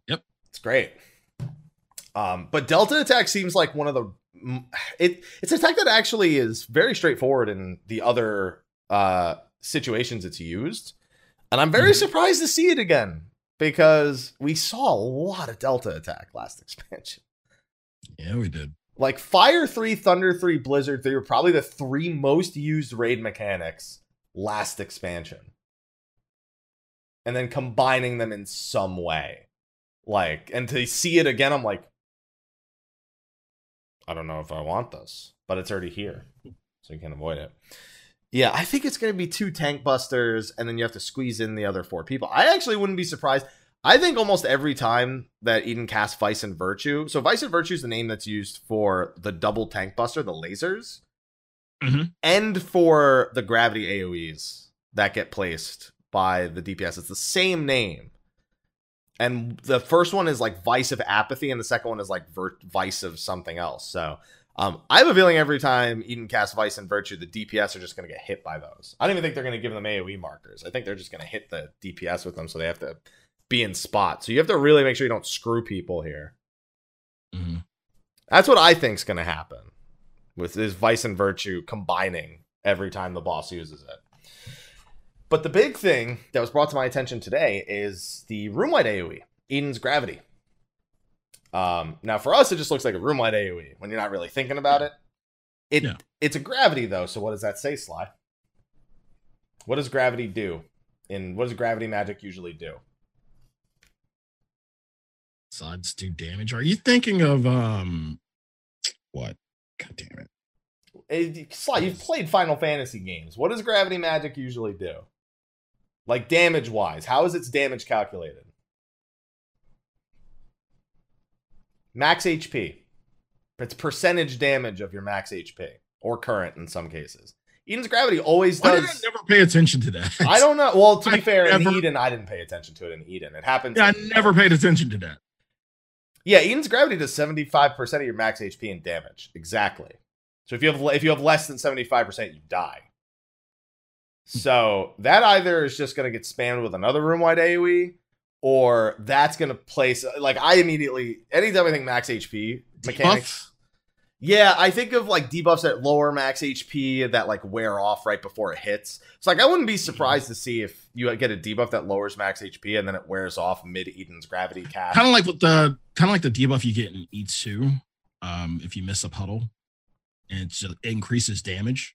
Yep. It's great. Um, but Delta attack seems like one of the it it's an attack that actually is very straightforward in the other uh situations it's used. And I'm very Mhm. surprised to see it again because we saw a lot of Delta attack last expansion. Yeah, we did. Like Fire 3, Thunder 3, Blizzard 3 were probably the three most used raid mechanics last expansion. And then combining them in some way. Like, and to see it again, I'm like, I don't know if I want this, but it's already here. So you can't avoid it. Yeah, I think it's going to be two tank busters, and then you have to squeeze in the other four people. I actually wouldn't be surprised. I think almost every time that Eden casts Vice and Virtue, so Vice and Virtue is the name that's used for the double tank buster, the lasers, Mhm. and for the gravity AoEs that get placed by the DPS. It's the same name. And the first one is like Vice of Apathy, and the second one is like Vir- Vice of something else. So um, I have a feeling every time Eden casts Vice and Virtue, the DPS are just going to get hit by those. I don't even think they're going to give them AoE markers. I think they're just going to hit the DPS with them, so they have to be in spot. So you have to really make sure you don't screw people here. Mhm. That's what I think's going to happen with this Vice and Virtue combining every time the boss uses it. But the big thing that was brought to my attention today is the room wide AoE, Eden's Gravity. Um, now for us, it just looks like a room wide AoE when you're not really thinking about it. It Yeah. it's a gravity though, so what does that say, Sly? What does gravity do? And what does gravity magic usually do? Sides do damage. Are you thinking of um what? God damn it. Sly, you've played Final Fantasy games. What does gravity magic usually do? Like damage wise, how is its damage calculated? Max HP. It's percentage damage of your max HP or current in some cases. Eden's gravity always Why did I does. never pay attention to that? I don't know. Well, to be I fair, in Eden, I didn't pay attention to it in Eden. It happens. Yeah, I never paid attention to that. Yeah, Eden's gravity does seventy five percent of your max HP and damage. Exactly. So if you have if you have less than seventy five percent, you die. So that either is just going to get spammed with another room wide AOE, or that's going to place like I immediately anytime I think max HP mechanics. Yeah, I think of like debuffs at lower max HP that like wear off right before it hits. So like I wouldn't be surprised to see if you get a debuff that lowers max HP and then it wears off mid Eden's gravity cast. Kind of like what the kind of like the debuff you get in E2. Um, if you miss a puddle, and it just increases damage.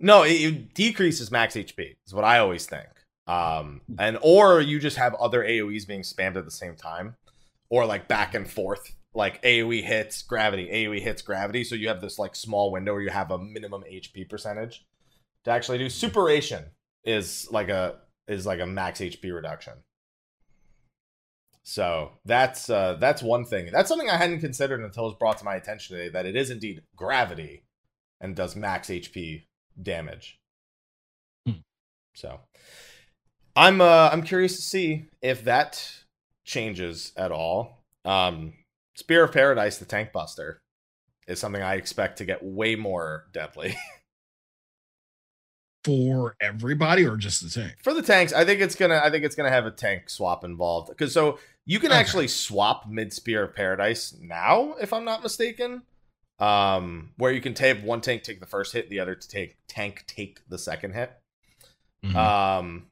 No, it, it decreases max HP. Is what I always think. Um, and or you just have other AoEs being spammed at the same time, or like back and forth, like AoE hits gravity, AoE hits gravity. So you have this like small window where you have a minimum HP percentage to actually do. Suppuration is like a is like a max HP reduction. So that's uh, that's one thing. That's something I hadn't considered until it was brought to my attention today. That it is indeed gravity and does max HP damage. Hmm. So I'm uh, I'm curious to see if that changes at all. Um, Spear of Paradise, the tank buster, is something I expect to get way more deadly. For everybody or just the tank? For the tanks, I think it's gonna I think it's gonna have a tank swap involved. Because so you can Okay. actually swap mid Spear of Paradise now, if I'm not mistaken. Um, where you can take one tank take the first hit, the other to take tank take the second hit. Mhm. Um,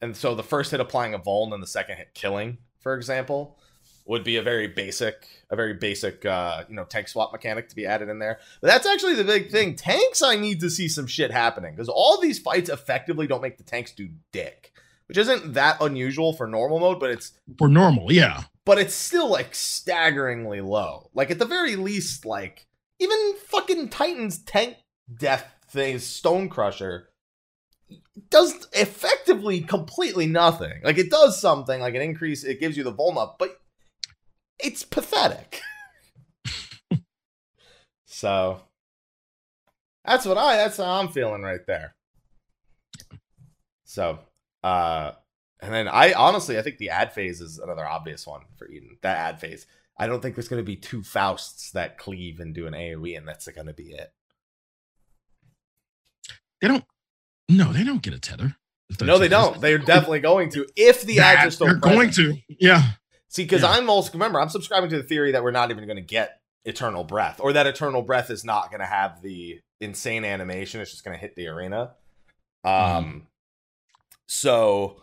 and so the first hit applying a vuln and the second hit killing, for example, would be a very basic, a very basic, uh, you know, tank swap mechanic to be added in there. But that's actually the big thing. Tanks, I need to see some shit happening because all these fights effectively don't make the tanks do dick, which isn't that unusual for normal mode, but it's For normal, yeah. but it's still like staggeringly low. Like at the very least, like even fucking Titan's tank death thing, Stone Crusher, does effectively completely nothing. Like it does something, like an increase, it gives you the up, but it's pathetic. so that's what I that's how I'm feeling right there. So uh and then I honestly, I think the ad phase is another obvious one for Eden. That ad phase. I don't think there's going to be two Fausts that cleave and do an AoE, and that's going to be it. They don't. No, they don't get a tether. No, they don't. They're definitely going to if the ads are still. They're going to. Yeah. See, because Yeah. I'm also remember I'm subscribing to the theory that we're not even going to get Eternal Breath, or that Eternal Breath is not going to have the insane animation. It's just going to hit the arena. Um. Mm-hmm. So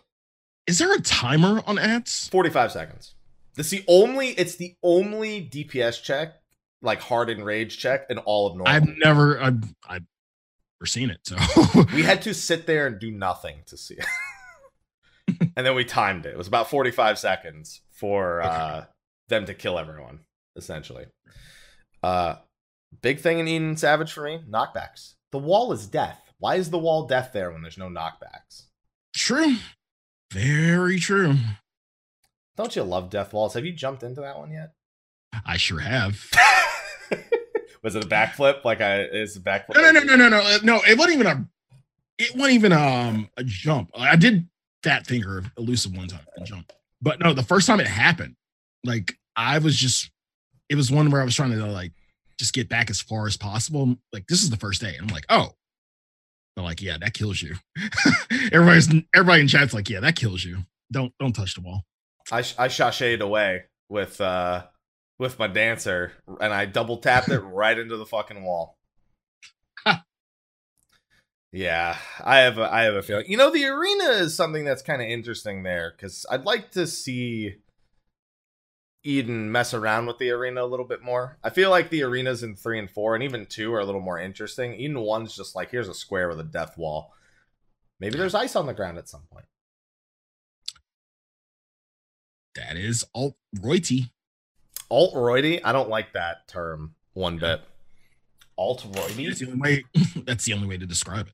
Is there a timer on ads? 45 seconds. That's the only. It's the only DPS check, like hard enrage check, in all of normal. I've never. I've, I've never seen it. So we had to sit there and do nothing to see it. and then we timed it. It was about 45 seconds for uh, them to kill everyone, essentially. Uh, big thing in Eden Savage for me knockbacks. The wall is death. Why is the wall death there when there's no knockbacks? true. Very true. Don't you love death walls? Have you jumped into that one yet? I sure have. Was it a backflip? Like I is a backflip? No, no, no, no, no, no, uh, no. It wasn't even a. It wasn't even um a jump. I did that finger elusive one time, a jump. But no, the first time it happened, like I was just. It was one where I was trying to like just get back as far as possible. Like this is the first day, and I'm like, oh. They're like, yeah, that kills you. Everybody's everybody in chat's like, yeah, that kills you. Don't don't touch the wall. I sh- I sashayed away with uh with my dancer and I double tapped it right into the fucking wall. yeah, I have a, I have a feeling. You know, the arena is something that's kind of interesting there because I'd like to see Eden mess around with the arena a little bit more. I feel like the arenas in three and four and even two are a little more interesting. Eden one's just like here's a square with a death wall. Maybe there's ice on the ground at some point. That is alt royalty. Alt roidy? I don't like that term one bit. Alt That's roidy? the only way. that's the only way to describe it.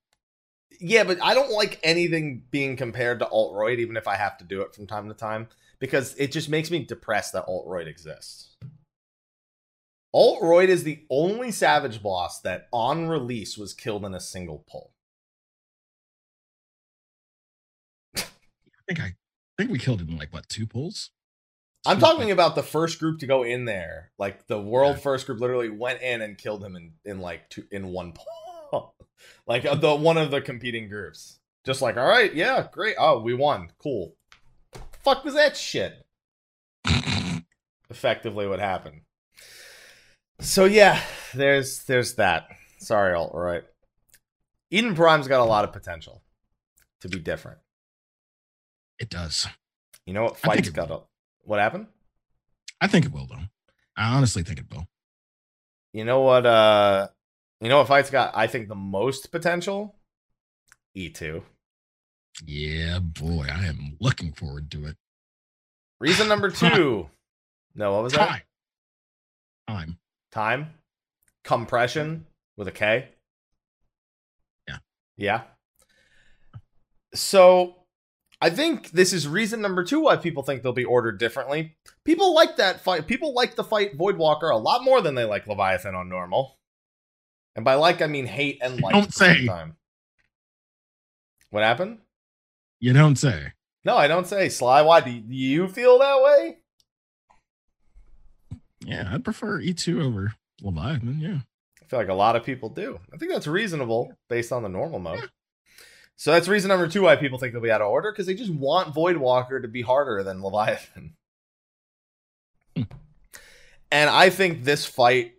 Yeah, but I don't like anything being compared to Alte Roite, even if I have to do it from time to time, because it just makes me depressed that Alte Roite exists. Alte Roite is the only savage boss that on release was killed in a single pull. I think I think we killed it in like what two pulls. I'm Two- talking about the first group to go in there. Like the world Yeah. first group literally went in and killed him in, in like two in one pull. like the one of the competing groups. Just like, all right, yeah, great. Oh, we won. Cool. Fuck was that shit? Effectively what happened. So yeah, there's there's that. Sorry, alt right. Eden Prime's got a lot of potential to be different. It does. You know what fights got up? What happened? I think it will though. I honestly think it will. You know what? Uh, you know what fight's got? I think the most potential. E two. Yeah, boy, I am looking forward to it. Reason number two. No, what was that? Time. Time. Time. Compression with a K. Yeah. Yeah. So I think this is reason number two why people think they'll be ordered differently. People like that fight. People like the fight Voidwalker a lot more than they like Leviathan on normal. And by like, I mean hate and like. Don't at the same say. Time. What happened? You don't say. No, I don't say. Sly, why do you feel that way? Yeah, I'd prefer E2 over Leviathan. Yeah. I feel like a lot of people do. I think that's reasonable based on the normal mode. So that's reason number two why people think they'll be out of order because they just want Voidwalker to be harder than Leviathan. Hmm. and I think this fight,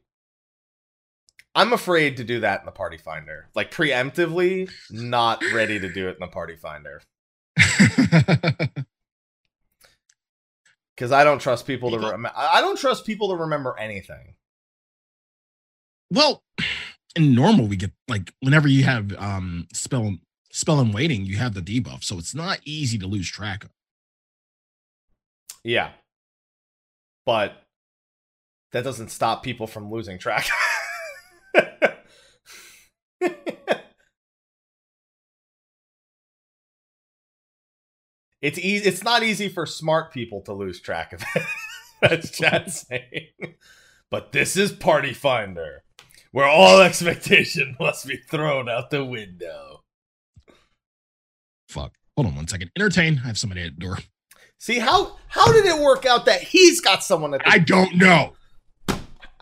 I'm afraid to do that in the Party Finder. Like preemptively, not ready to do it in the Party Finder because I don't trust people to. People- Rem- I don't trust people to remember anything. well, in normal, we get like whenever you have um spell spell and waiting, you have the debuff, so it's not easy to lose track of. Yeah. But that doesn't stop people from losing track. it's easy it's not easy for smart people to lose track of it. That's Chad saying. But this is Party Finder, where all expectation must be thrown out the window. Fuck. Hold on one second. Entertain. I have somebody at the door. See how how did it work out that he's got someone at the door? I don't know.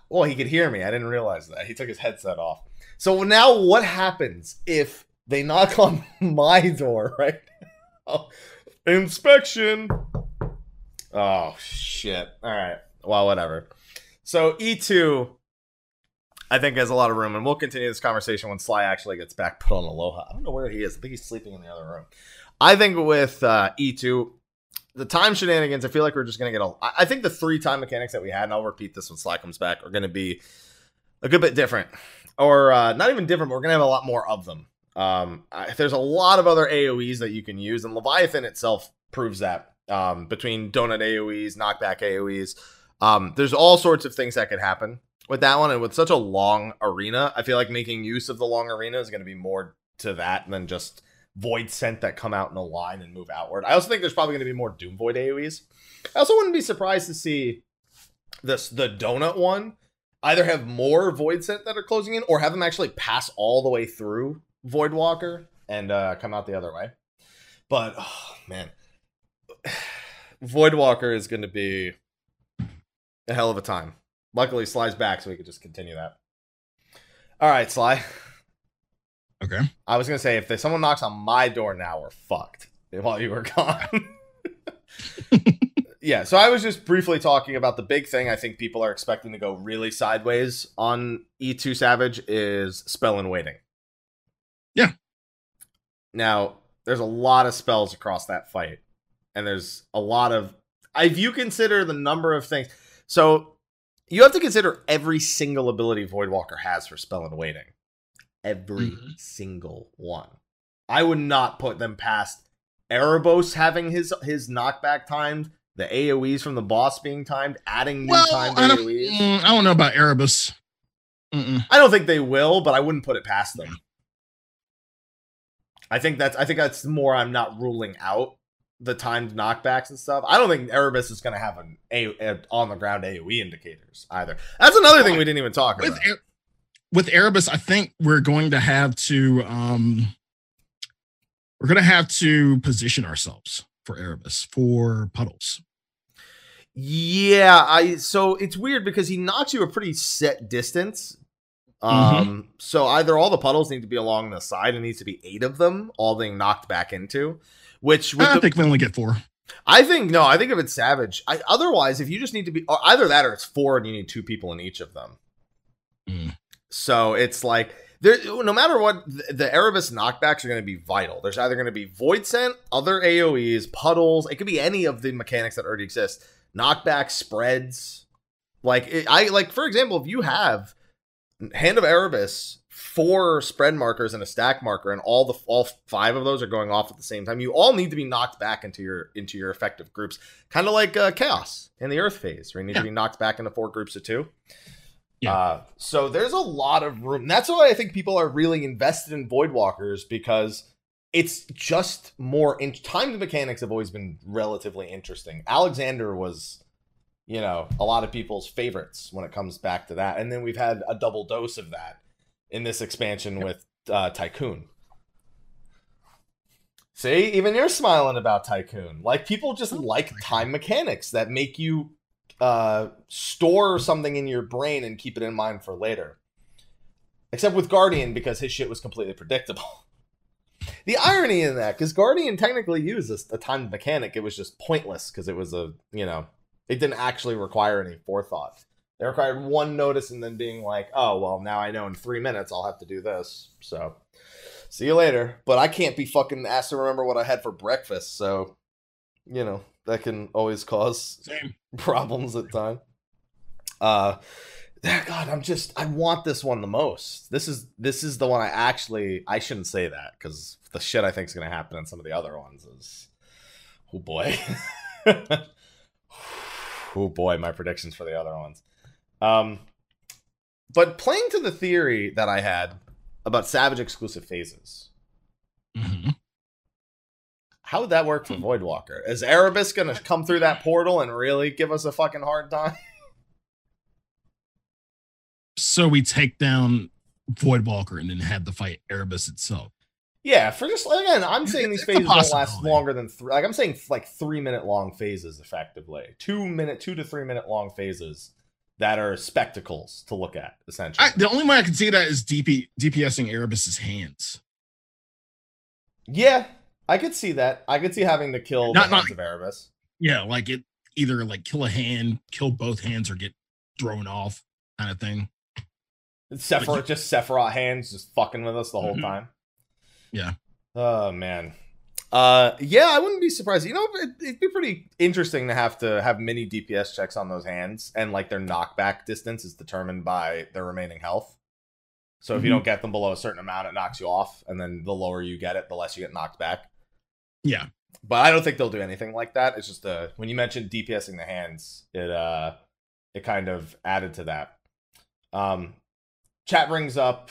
Well, he could hear me. I didn't realize that. He took his headset off. So now what happens if they knock on my door right now? Inspection. Oh, shit. All right. Well, whatever. So E2, I think, has a lot of room, and we'll continue this conversation when Sly actually gets back put on Aloha. I don't know where he is. I think he's sleeping in the other room. I think with uh, E2, the time shenanigans, I feel like we're just going to get a. I think the three time mechanics that we had, and I'll repeat this when Sly comes back, are going to be a good bit different. Or uh, not even different, but we're going to have a lot more of them. Um, I, there's a lot of other AoEs that you can use, and Leviathan itself proves that. Um, between donut AoEs, knockback AoEs, um, there's all sorts of things that could happen with that one. And with such a long arena, I feel like making use of the long arena is going to be more to that than just Voidsent that come out in a line and move outward. I also think there's probably going to be more Doom Void AoEs. I also wouldn't be surprised to see this the donut one either have more Voidsent that are closing in or have them actually pass all the way through Voidwalker and uh, come out the other way. But oh, man, Voidwalker is going to be a hell of a time. Luckily, Sly's back, so we could just continue that. All right, Sly. Okay. I was gonna say if there's someone knocks on my door now, we're fucked. While you were gone. yeah, so I was just briefly talking about the big thing I think people are expecting to go really sideways on E2 Savage is spell and waiting. Yeah. Now, there's a lot of spells across that fight. And there's a lot of if you consider the number of things. So you have to consider every single ability Voidwalker has for spell and waiting. Every Mhm. single one. I would not put them past Erebos having his his knockback timed, the AoEs from the boss being timed, adding new Well, timed I don't, AoEs. mm, I don't know about Erebos. Mm-mm. I don't think they will, but I wouldn't put it past them. I think that's I think that's more I'm not ruling out the timed knockbacks and stuff. I don't think Erebos is going to have an a, a on the ground AOE indicators either. That's another thing we didn't even talk With about. E- with Erebos, I think we're going to have to um we're going to have to position ourselves for Erebos for puddles. Yeah, I so it's weird because he knocks you a pretty set distance. Um, so either all the puddles need to be along the side, and needs to be eight of them, all being knocked back into. Which I the, think we only get four. I think no, I think if it's savage, I, otherwise if you just need to be or either that or it's four and you need two people in each of them. Mm. So it's like there, no matter what, the, the Erebos knockbacks are going to be vital. There's either going to be Voidsent, other AOE's, puddles. It could be any of the mechanics that already exist. Knockback spreads, like it, I like for example, if you have Hand of Erebos four spread markers and a stack marker, and all the all five of those are going off at the same time. You all need to be knocked back into your into your effective groups, kind of like uh, chaos in the Earth phase, where you need yeah. to be knocked back into four groups of two. Yeah. Uh, so there's a lot of room. That's why I think people are really invested in Voidwalkers because it's just more in timed mechanics have always been relatively interesting. Alexander was, you know, a lot of people's favorites when it comes back to that. And then we've had a double dose of that in this expansion with uh, Tycoon. See, even you're smiling about Tycoon. Like people just like time mechanics that make you uh, store something in your brain and keep it in mind for later. Except with Guardian because his shit was completely predictable. the irony in that, because Guardian technically used a, a timed mechanic, it was just pointless because it was a you know it didn't actually require any forethought. They required one notice and then being like, oh, well, now I know in three minutes I'll have to do this. So, see you later. But I can't be fucking asked to remember what I had for breakfast. So, you know, that can always cause Same. problems at time. Uh, God, I'm just I want this one the most. This is this is the one I actually I shouldn't say that because the shit I think is gonna happen in some of the other ones is oh boy. oh boy, my predictions for the other ones. Um, but playing to the theory that I had about Savage exclusive phases, mm-hmm. how would that work for hmm. Voidwalker? Is Erebos going to come through that portal and really give us a fucking hard time? So we take down Voidwalker and then have the fight Erebos itself. Yeah, for just again, I'm saying these phases don't last longer than three. Like I'm saying, like three minute long phases, effectively two minute, two to three minute long phases that are spectacles to look at, essentially. I, the only way I can see that is DP, DPSing Erebos's hands. Yeah, I could see that. I could see having to kill not, the hands not, of Erebos. Yeah, like it either like kill a hand, kill both hands, or get thrown off, kind of thing. Sephiroth, just Sephiroth hands, just fucking with us the whole mm-hmm. time. Yeah. Oh man. Uh, yeah, I wouldn't be surprised. You know, it, would be pretty interesting to have to have mini DPS checks on those hands, and like their knockback distance is determined by their remaining health. So if mm-hmm. you don't get them below a certain amount, it knocks you off, and then the lower you get it, the less you get knocked back. Yeah, but I don't think they'll do anything like that. It's just uh, when you mentioned DPSing the hands, it uh, it kind of added to that. Um, chat brings up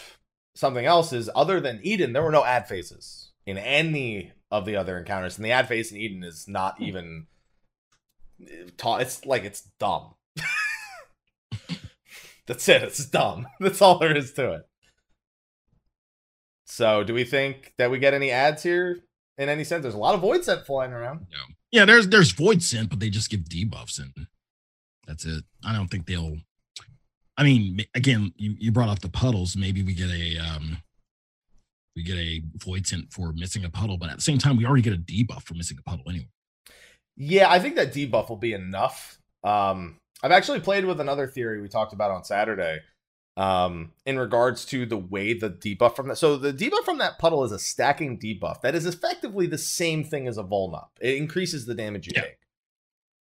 something else is other than Eden, there were no ad phases in any of the other encounters, and the ad phase in Eden is not hmm. even taught. It's like it's dumb. That's it. It's dumb. That's all there is to it. So, do we think that we get any ads here in any sense? There's a lot of Voidsent flying around. Yeah, yeah. There's there's Voidsent, but they just give debuffs and that's it. I don't think they'll. I mean, again, you, you brought up the puddles. Maybe we get a um we get a Voidsent for missing a puddle, but at the same time, we already get a debuff for missing a puddle anyway. Yeah, I think that debuff will be enough. Um, I've actually played with another theory we talked about on Saturday um, in regards to the way the debuff from that. So the debuff from that puddle is a stacking debuff that is effectively the same thing as a Volnup. It increases the damage you yeah. take.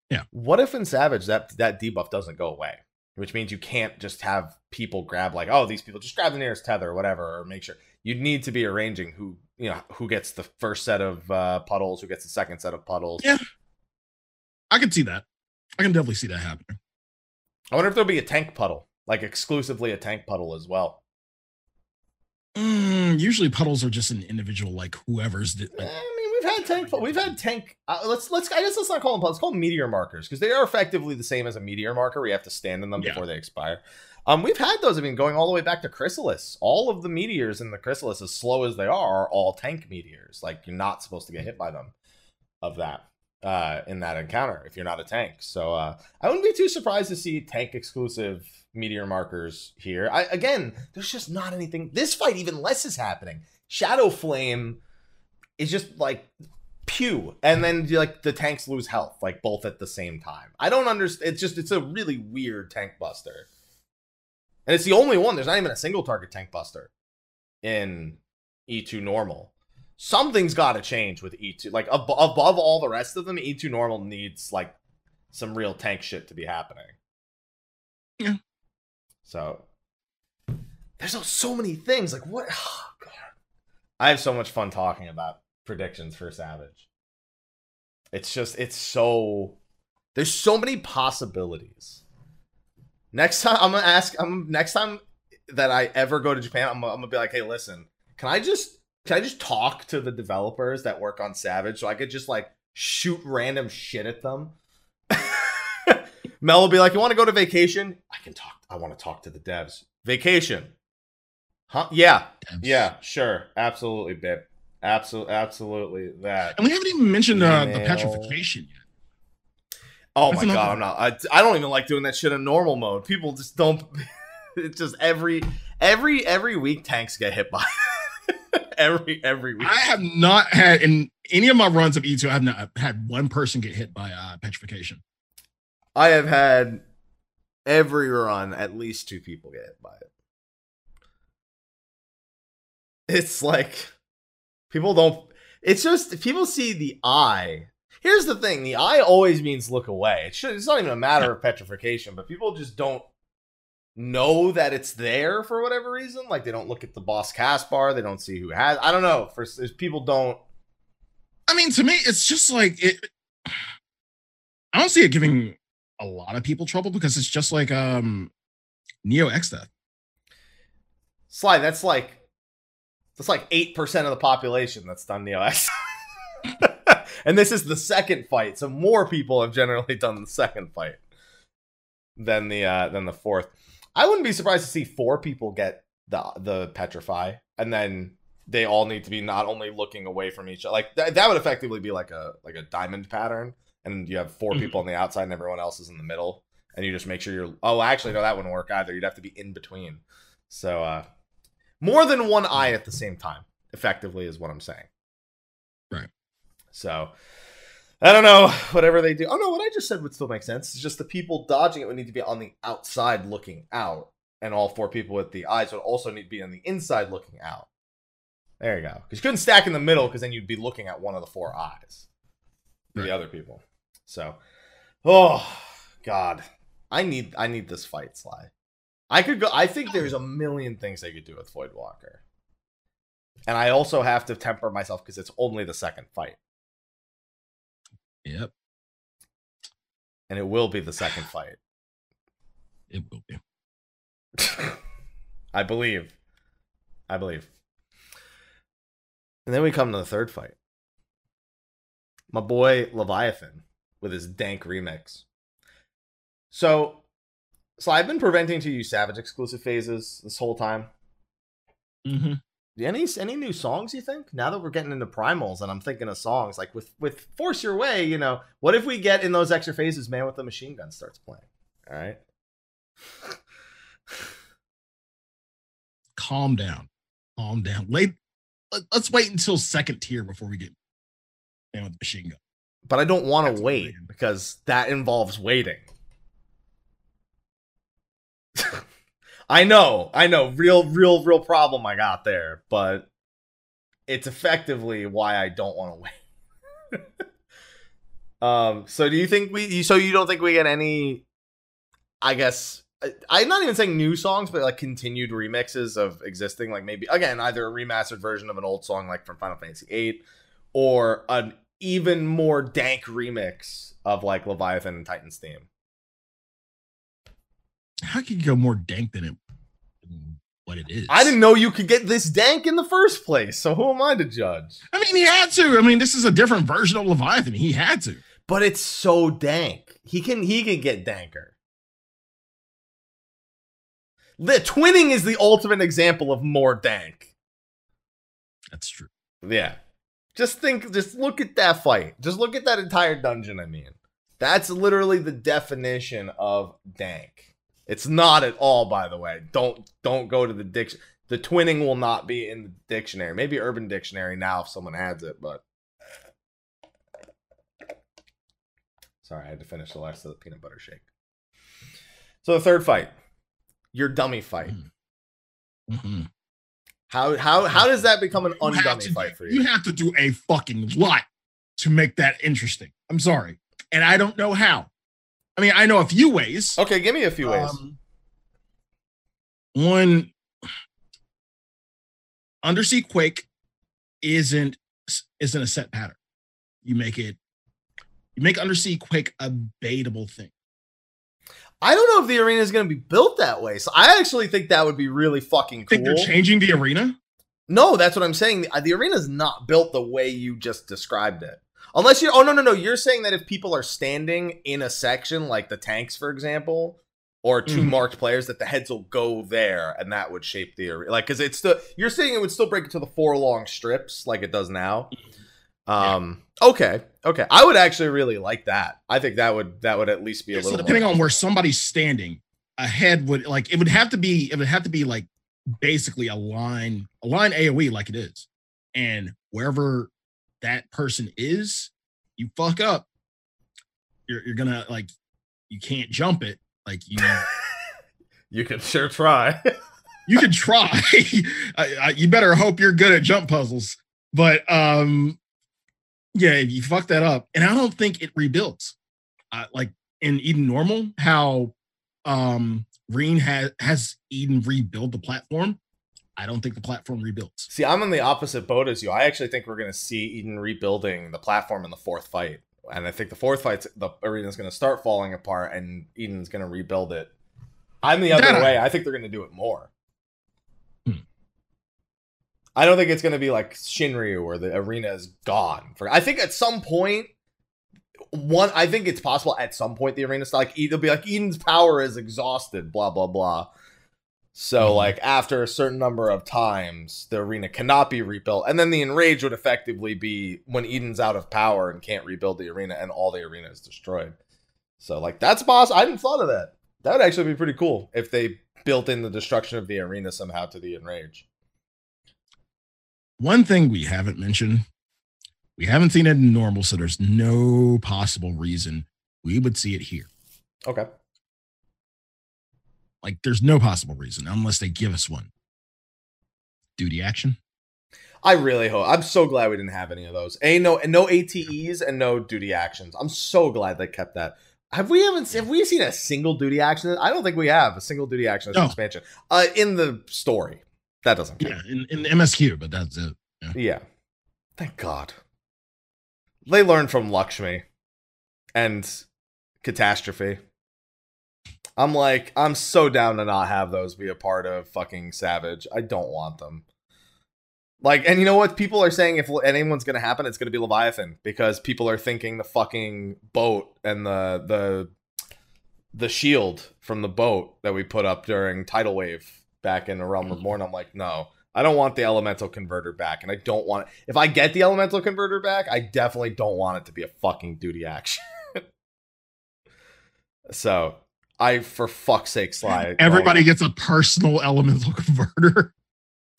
Yeah. What if in Savage that that debuff doesn't go away? Which means you can't just have people grab like, oh, these people just grab the nearest tether or whatever, or make sure you'd need to be arranging who you know who gets the first set of uh, puddles, who gets the second set of puddles. Yeah, I can see that. I can definitely see that happening. I wonder if there'll be a tank puddle, like exclusively a tank puddle as well. Mm, usually puddles are just an individual, like whoever's. Like, I mean, we've had tank. We've had tank. Uh, let's let's. I guess let's not call them puddles. Let's call them meteor markers because they are effectively the same as a meteor marker. We have to stand in them yeah. before they expire. Um, we've had those. I mean, going all the way back to Chrysalis. All of the meteors in the Chrysalis, as slow as they are, are all tank meteors. Like you're not supposed to get hit by them. Of that, uh, in that encounter, if you're not a tank. So uh, I wouldn't be too surprised to see tank exclusive meteor markers here. I again, there's just not anything. This fight, even less is happening. Shadow Flame is just like pew and then like the tanks lose health like both at the same time i don't understand it's just it's a really weird tank buster and it's the only one. There's not even a single target tank buster in E2 normal. Something's got to change with E2. Like ab- above all the rest of them, E2 normal needs like some real tank shit to be happening. Yeah. So there's so, so many things. Like what? Oh, God. I have so much fun talking about predictions for Savage. It's just it's so there's so many possibilities. Next time I'm gonna ask. I'm next time that I ever go to Japan, I'm, I'm gonna be like, hey, listen, can I just can I just talk to the developers that work on Savage so I could just like shoot random shit at them? Mel will be like, you want to go to vacation? I can talk. I want to talk to the devs. Vacation. Huh? Yeah. Devs. Yeah. Sure. Absolutely, babe. Absolutely. Absolutely that. And we haven't even mentioned uh, the petrification yet. Oh That's my god, I'm not. I, I don't even like doing that shit in normal mode. People just don't. It's just every every every week tanks get hit by. every every week. I have not had in any of my runs of E2, I have not had one person get hit by uh, petrification. I have had every run at least two people get hit by it. It's like people don't. It's just people see the eye. Here's the thing: the eye always means look away. It should. It's not even a matter of petrification, but people just don't know that it's there for whatever reason. Like they don't look at the boss cast bar. They don't see who has. I don't know. For people don't. I mean, to me, it's just like it. I don't see it giving a lot of people trouble because it's just like um Neo Exdeath. Sly, that's like that's like eight percent of the population that's done Neo X. and this is the second fight, so more people have generally done the second fight than the uh than the fourth. I wouldn't be surprised to see four people get the the petrify, and then they all need to be not only looking away from each other. Like that, that would effectively be like a like a diamond pattern, and you have 4 Mhm. people on the outside and everyone else is in the middle, and you just make sure you're. Oh, actually, no, that wouldn't work either. You'd have to be in between. So uh more than one eye at the same time, effectively, is what I'm saying. Right. So I don't know. Whatever they do. Oh no, what I just said would still make sense. It's just the people dodging it would need to be on the outside looking out. And all four people with the eyes would also need to be on the inside looking out. There you go. Because you couldn't stack in the middle because then you'd be looking at one of the four eyes. for The other people. So oh God. I need I need this fight, Sly. I could go I think there's a million things they could do with Floyd Voidwalker. And I also have to temper myself because it's only the second fight. Yep, And it will be the second fight. it will be. I believe. I believe. And then we come to the third fight. My boy Leviathan with his dank remix. So, so I've been preventing to use Savage exclusive phases this whole time. hmm Any any new songs you think? Now that we're getting into primals and I'm thinking of songs like with with Force Your Way, you know, what if we get in those extra phases, man with the machine gun starts playing? All right. Calm down, calm down. Late. Let, us wait until second tier before we get down with the machine gun. but I don't want to wait because that involves waiting. I know, I know, real, real, real problem I got there, but it's effectively why I don't want to wait. um, so do you think we? So you don't think we get any? I guess I- I'm not even saying new songs, but like continued remixes of existing, like maybe again either a remastered version of an old song like from Final Fantasy VIII, or an even more dank remix of like Leviathan and Titan's theme. How can you go more dank than it? What it is? I didn't know you could get this dank in the first place, so who am I to judge? I mean, he had to. I mean, this is a different version of Leviathan. He had to. But it's so dank. He can he can get danker. The twinning is the ultimate example of more dank. That's true. Yeah. Just think just look at that fight. Just look at that entire dungeon, I mean. That's literally the definition of dank. It's not at all, by the way. Don't don't go to the diction. The twinning will not be in the dictionary. Maybe Urban Dictionary now if someone adds it, but sorry, I had to finish the last of the peanut butter shake. So the third fight, your dummy fight. hmm How how how does that become an undummy to- fight for You you? have to do a fucking lot to make that interesting. I'm sorry, and I don't know how. I mean, I know a few ways. Okay, give me a few ways. Um, one, Undersea Quake isn't isn't a set pattern. You make it you make Undersea Quake a baitable thing. I don't know if the arena is going to be built that way. So I actually think that would be really fucking cool. Think they're changing the arena? No, that's what I'm saying. The, the arena is not built the way you just described it. Unless you, oh no no no, you're saying that if people are standing in a section like the tanks, for example, or 2 Mhm. marked players, that the heads will go there, and that would shape the area. Like, because it's still, you're saying it would still break into the four long strips like it does now. Um. Okay. Okay. I would actually really like that. I think that would that would at least be a So little. depending more on where somebody's standing, a head would like it would have to be it would have to be like basically a line a line AOE like it is, and wherever that person is, you fuck up. You're you're gonna like you can't jump it like you You can sure try. you can try. I, I, you better hope you're good at jump puzzles. But um, yeah, if you fuck that up, and I don't think it rebuilds. Uh, like in Eden Normal, how um Ryne has has Eden rebuild the platform. I don't think the platform rebuilds. See, I'm in the opposite boat as you. I actually think we're going to see Eden rebuilding the platform in the fourth fight, and I think the fourth fight, the arena's going to start falling apart, and Eden's going to rebuild it. I'm the other That way. I think they're going to do it more. Hmm. I don't think it's going to be like Shinryu where the arena is gone. For I think at some point, one, I think it's possible at some point the arena's like it'll be like Eden's power is exhausted. Blah blah blah. So Mhm. like after a certain number of times, the arena cannot be rebuilt, and then the enrage would effectively be when Eden's out of power and can't rebuild the arena, and all the arena is destroyed. So like that's possible. I didn't thought of that. That would actually be pretty cool if they built in the destruction of the arena somehow to the enrage. One thing we haven't mentioned, we haven't seen it in normal, so there's no possible reason we would see it here. Okay. Like, there's no possible reason unless they give us one. Duty action. I really hope. I'm so glad we didn't have any of those. A no, and no QTEs and no duty actions. I'm so glad they kept that. Have we haven't have we seen a single duty action? I don't think we have a single duty action No. expansion. Uh, in the story, that doesn't count. Yeah, in, in the MSQ, but that's it. Yeah. Thank God. They learned from Lakshmi and Catastrophe. I'm like, I'm so down to not have those be a part of fucking Savage. I don't want them. Like, and you know what? People are saying if anyone's gonna happen, it's gonna be Leviathan because people are thinking the fucking boat and the the the shield from the boat that we put up during tidal wave back in the realm reborn. Mm. I'm like, no, I don't want the elemental converter back, and I don't want. it. If I get the elemental converter back, I definitely don't want it to be a fucking duty action. so I, for fuck's sake, Sly. Everybody gets a personal elemental converter.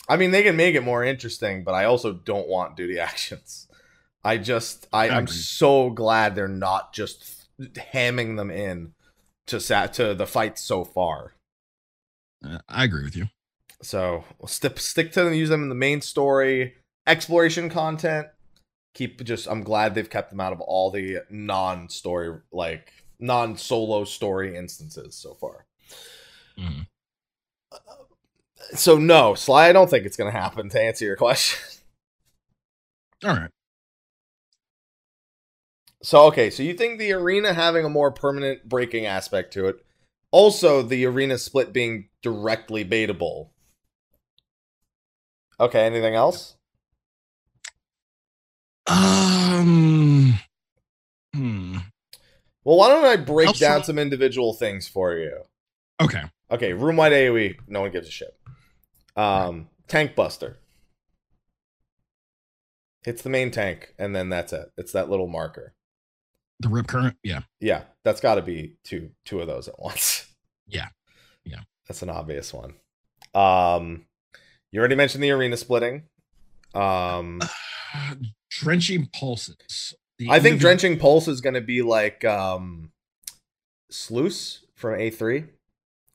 I mean, they can make it more interesting, but I also don't want duty actions. I just, I, I I'm so glad they're not just hamming them in to sat to the fight so far. Uh, I agree with you. So we'll stick stick to them, use them in the main story, exploration content. Keep just. I'm glad they've kept them out of all the non-story, like non-solo story instances so far. Mhm. So no, Sly. I don't think it's gonna happen. To answer your question. All right. So okay, so you think the arena having a more permanent breaking aspect to it, also the arena split being directly baitable. Okay, anything else? Um. Hmm. Well, why don't I break Also- down some individual things for you? Okay. Okay, room wide AoE, no one gives a shit. Um, tank buster hits the main tank, and then that's it. It's that little marker. The rip current. Yeah. Yeah, that's got to be two two of those at once. Yeah. Yeah. that's an obvious one. Um, you already mentioned the arena splitting. Um, Uh, drenching pulses. I think drenching pulse is going to be like um, sluice from A three,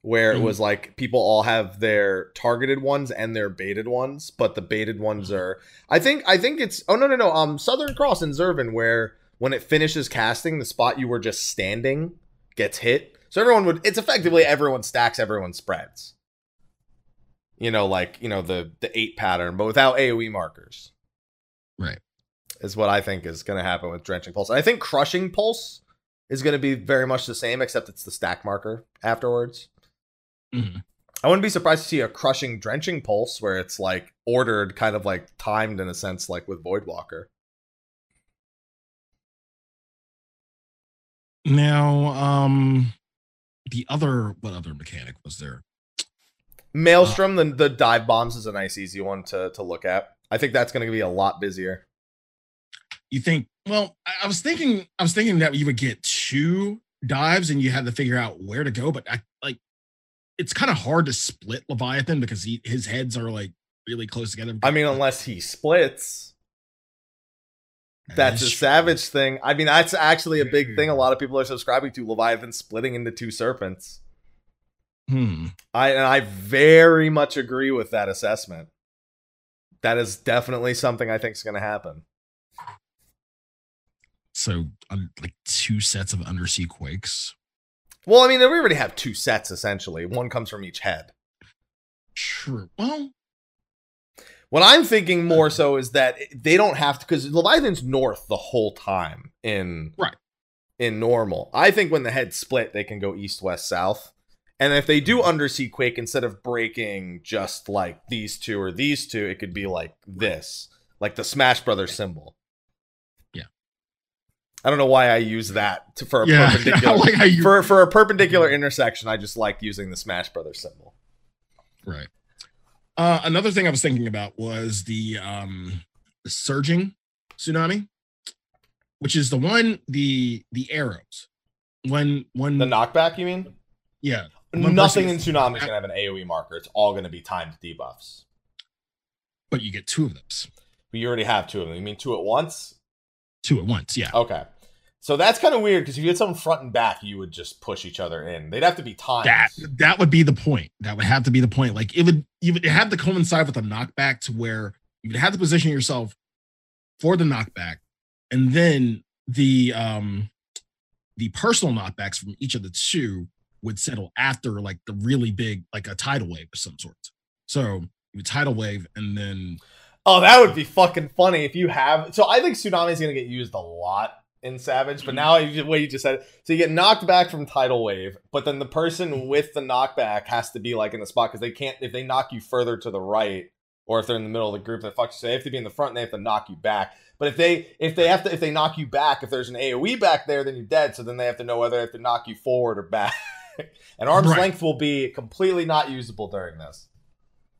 where it Mhm. was like people all have their targeted ones and their baited ones, but the baited ones Mhm. are. I think I think it's oh no no no um Southern Cross and Zurvan where when it finishes casting, the spot you were just standing gets hit. So everyone would. It's effectively everyone stacks, everyone spreads. You know, like you know the the eight pattern, but without AOE markers. Right. Is what I think is going to happen with drenching pulse. And I think crushing pulse is going to be very much the same, except it's the stack marker afterwards. Mhm. I wouldn't be surprised to see a crushing drenching pulse where it's like ordered, kind of like timed in a sense, like with Voidwalker. Now, um, the other what other mechanic was there? Maelstrom, the the dive bombs is a nice easy one to to look at. I think that's going to be a lot busier. You think? Well, I, I was thinking, I was thinking that you would get two dives and you had to figure out where to go, but I like it's kind of hard to split Leviathan because he, his heads are like really close together. I mean, unless he splits, that's a true. savage thing. I mean, that's actually a big thing. A lot of people are subscribing to Leviathan splitting into two serpents. Hmm. I and I very much agree with that assessment. That is definitely something I think is going to happen. So, um, like two sets of undersea quakes. Well, I mean, we already have two sets essentially. One comes from each head. True. Well, What I'm thinking more so is that they don't have to because Leviathan's north the whole time in Right. in normal. I think when the heads split, they can go east, west, south. And if they do undersea quake, instead of breaking just like these two or these two, it could be like this, like the Smash Brothers symbol. I don't know why I use that to, for a yeah. Perpendicular like for for a perpendicular intersection. I just like using the Smash Brothers symbol. Right. Uh, another thing I was thinking about was the um surging tsunami, which is the one the the arrows. When when The knockback, you mean? yeah Nothing in Tsunami is gonna have an AOE marker. It's all gonna be timed debuffs. but you get two of those But you already have two of them. You mean two at once? two at once yeah Okay. So that's kind of weird because if you had someone front and back, you would just push each other in. They'd have to be timed. that that would be the point that would have to be the point like it would you would have to coincide with a knockback to where you would have to position yourself for the knockback and then the um the personal knockbacks from each of the two would settle after like the really big like a tidal wave of some sort so you would tidal wave and then Oh, that would be fucking funny if you have. So I think Tsunami is going to get used a lot in Savage, but now the way you just said it, so you get knocked back from Tidal Wave, but then the person with the knockback has to be like in the spot because they can't if they knock you further to the right or if they're in the middle of the group that fucks you, so they have to be in the front and they have to knock you back. But if they if they have to if they knock you back, if there's an AOE back there, then you're dead. So then they have to know whether they have to knock you forward or back. and arm's Right. length will be completely not usable during this.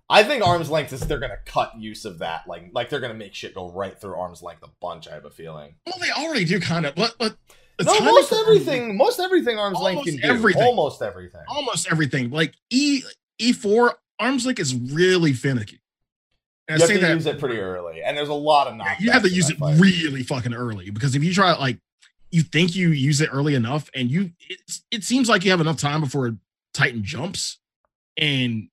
I think arm's length is they're gonna cut use of that, like like they're gonna make shit go right through arm's length a bunch. I have a feeling. well they already do kind of but but no, most everything, most everything arm's length can do. everything. Almost everything. almost everything like e e4 arms length is really finicky and You I have to that use it pretty early, and there's a lot of knockbacks. you have to use it fight. really fucking early because if you try like you think you use it early enough and you it, it seems like you have enough time before titan jumps and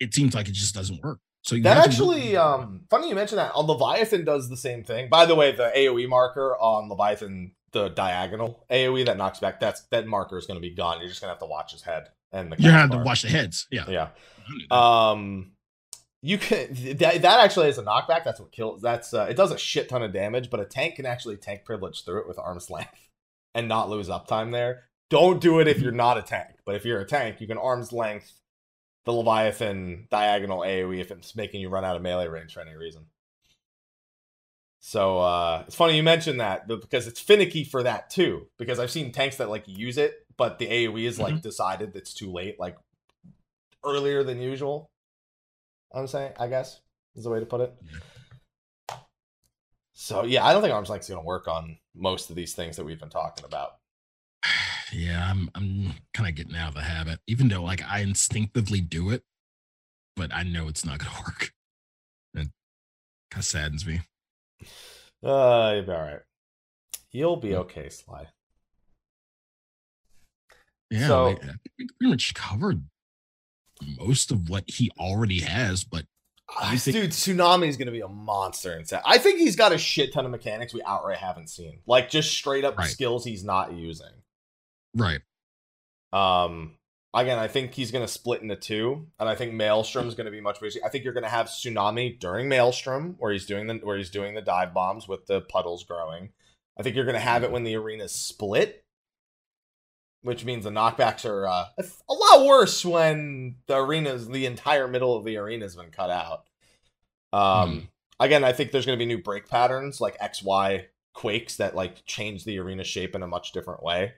it seems like it just doesn't work so you That have to- actually, um, funny you mentioned that. On Leviathan does the same thing. By the way, the AOE marker on Leviathan, the diagonal AOE that knocks back, that's that marker is going to be gone. You're just going to have to watch his head and the. you have to watch the heads yeah Yeah. Um, you can that, that actually is a knockback. That's what kills. That's uh, it does a shit ton of damage, but a tank can actually tank privilege through it with arm's length and not lose uptime there. Don't do it if you're not a tank, but if you're a tank, you can arm's length the Leviathan diagonal AoE if it's making you run out of melee range for any reason. So uh, it's funny you mentioned that because it's finicky for that too. Because I've seen tanks that like use it, but the AOE is like decided it's too late, like earlier than usual. I'm saying, I guess is the way to put it. So yeah, I don't think arms length's gonna work on most of these things that we've been talking about. yeah i'm i'm kind of getting out of the habit even though like i instinctively do it but i know it's not gonna work it kind of saddens me Uh, you'll be all right. You'll be Hmm. okay, Sly. Yeah, So- like, I think we pretty much covered most of what he already has, but Ah, think- Dude, Tsunami is going to be a monster in set. I think he's got a shit ton of mechanics we outright haven't seen. Like just straight up Right. skills he's not using. Right. Um again, I think he's going to split into two, and I think Maelstrom's going to be much basic. I think you're going to have Tsunami during Maelstrom, where he's doing the where he's doing the dive bombs with the puddles growing. I think you're going to have it when the arena's split, which means the knockbacks are uh, a lot worse when the arena's the entire middle of the arena has been cut out. Um, hmm. again, I think there's going to be new break patterns like X Y quakes that like change the arena shape in a much different way.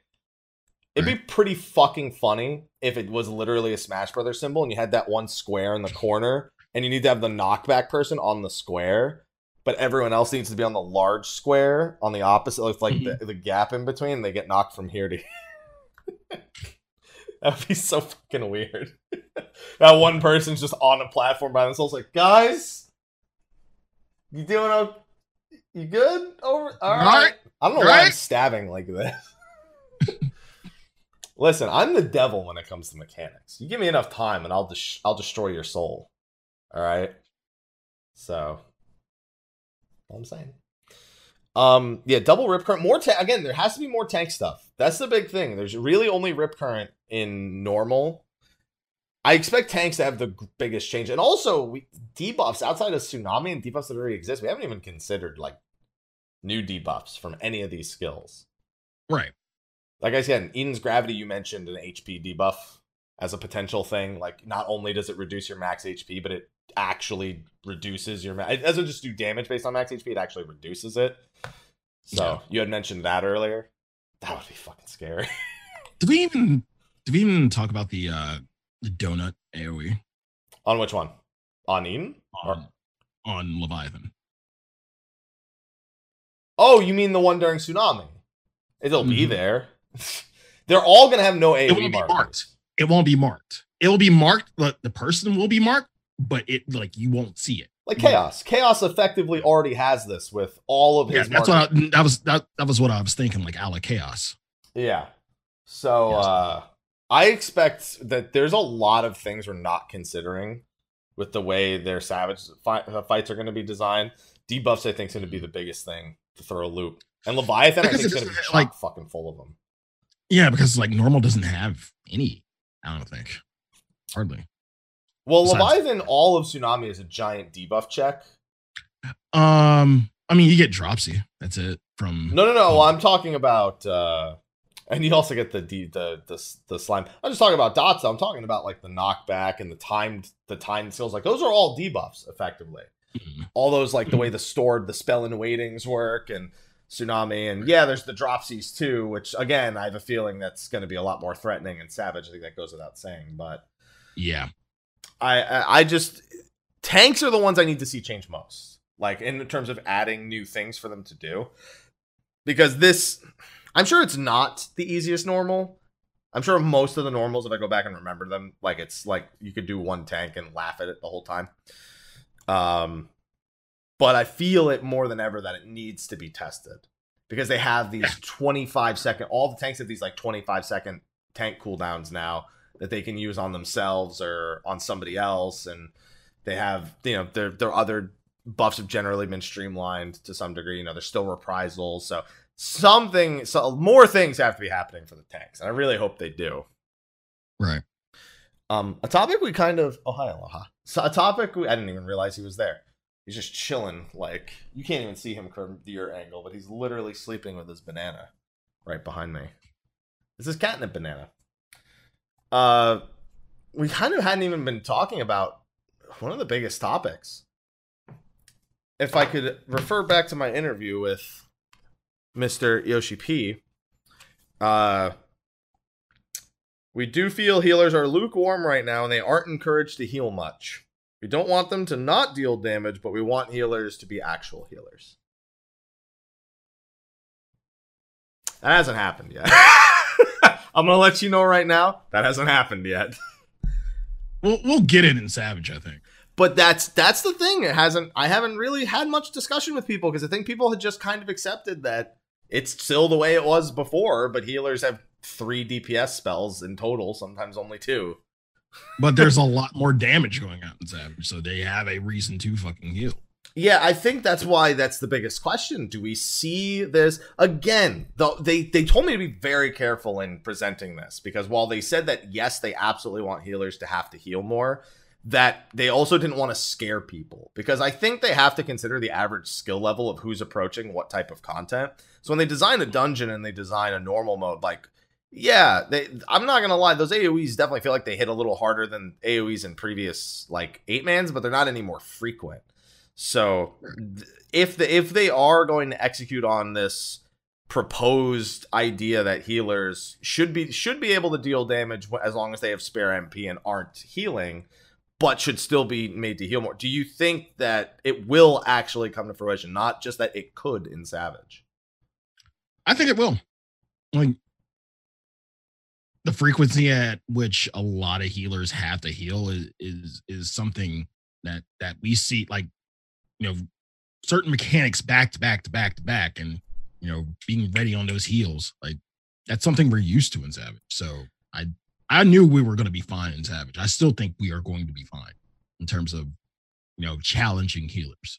It'd be pretty fucking funny if it was literally a Smash Brothers symbol and you had that one square in the corner and you need to have the knockback person on the square, but everyone else needs to be on the large square on the opposite, like mm-hmm. the, the gap in between. And they get knocked from here to that would be so fucking weird. that one person's just on a platform by themselves, like, guys, you doing okay? You good over? All right. All right. I don't know All why right. I'm stabbing like this. Listen, I'm the devil when it comes to mechanics. You give me enough time, and I'll I'll destroy your soul. All right. So, all I'm saying. Um, yeah, double rip current. More ta- again. There has to be more tank stuff. That's the big thing. There's really only rip current in normal. I expect tanks to have the biggest change, and also we, debuffs outside of tsunami and debuffs that already exist. We haven't even considered like new debuffs from any of these skills. Right like I said, Eden's gravity, you mentioned an HP debuff as a potential thing. Like, not only does it reduce your max HP, but it actually reduces your. Max. It doesn't just do damage based on max HP; it actually reduces it. So yeah. you had mentioned that earlier. That would be fucking scary. did we even did we even talk about the uh the donut AOE? On which one? On Eden? On, or? on Leviathan. Oh, you mean the one during tsunami? It'll mm-hmm. be there. They're all going to have no AoE it won't markers. Be marked. It won't be marked. It will be marked. The, the person will be marked, but it like you won't see it. Like chaos. Chaos effectively already has this with all of his. Yeah, that's what I, that was. That that was what I was thinking. Like Ala chaos. Yeah. So yes. uh I expect that there's a lot of things we're not considering with the way their savage fight, uh, fights are going to be designed. Debuffs, I think, is going to be the biggest thing to throw a loop. And Leviathan, because I think, is going to be like fucking full of them. Yeah, because like normal doesn't have any. I don't think hardly. Well, Besides, Leviathan, all of Tsunami is a giant debuff check. Um, I mean, you get Dropsy. That's it. From no, no, no. Um, well, I'm talking about, uh and you also get the the the the, the slime. I'm just talking about dots. I'm talking about like the knockback and the timed the timed skills. Like those are all debuffs, effectively. Mm-hmm. All those like the way the stored the spell and waitings work and tsunami and yeah there's the dropsies too which again i have a feeling that's going to be a lot more threatening and savage i think that goes without saying but yeah. I, I i just tanks are the ones i need to see change most like in terms of adding new things for them to do. Because this i'm sure it's not the easiest normal. I'm sure most of the normals if i go back and remember them like it's like you could do one tank and laugh at it the whole time. Um but I feel it more than ever that it needs to be tested because they have these 25 second, all the tanks have these like 25 second tank cooldowns now that they can use on themselves or on somebody else. And they have, you know, their, their other buffs have generally been streamlined to some degree. You know, there's still reprisals. So something, so more things have to be happening for the tanks. And I really hope they do. Right. Um, a topic we kind of, oh, hi, Aloha. So a topic we, I didn't even realize he was there he's just chilling. Like you can't even see him from your angle, but he's literally sleeping with his banana right behind me. This is catnip banana. Uh, we kind of hadn't even been talking about one of the biggest topics. If I could refer back to my interview with Mr. Yoshi P, uh, we do feel healers are lukewarm right now and they aren't encouraged to heal much. We don't want them to not deal damage, but we want healers to be actual healers. That hasn't happened yet. I'm gonna let you know right now that hasn't happened yet. we'll we'll get it in Savage, I think. But that's that's the thing. It hasn't. I haven't really had much discussion with people because I think people had just kind of accepted that it's still the way it was before. But healers have three DPS spells in total, sometimes only two but there's a lot more damage going on in Savage, so they have a reason to fucking heal. Yeah, I think that's why that's the biggest question. Do we see this again? Though they they told me to be very careful in presenting this because while they said that yes, they absolutely want healers to have to heal more, that they also didn't want to scare people because I think they have to consider the average skill level of who's approaching what type of content. So when they design a dungeon and they design a normal mode, like yeah, they I'm not gonna lie, those AoEs definitely feel like they hit a little harder than AoEs in previous like eight mans, but they're not any more frequent. So if the if they are going to execute on this proposed idea that healers should be should be able to deal damage as long as they have spare MP and aren't healing, but should still be made to heal more. Do you think that it will actually come to fruition, not just that it could in Savage? I think it will. Like the frequency at which a lot of healers have to heal is is is something that that we see like you know certain mechanics back to back to back to back and you know being ready on those heels like that's something we're used to in savage. So i i knew we were going to be fine in savage. I still think we are going to be fine in terms of you know challenging healers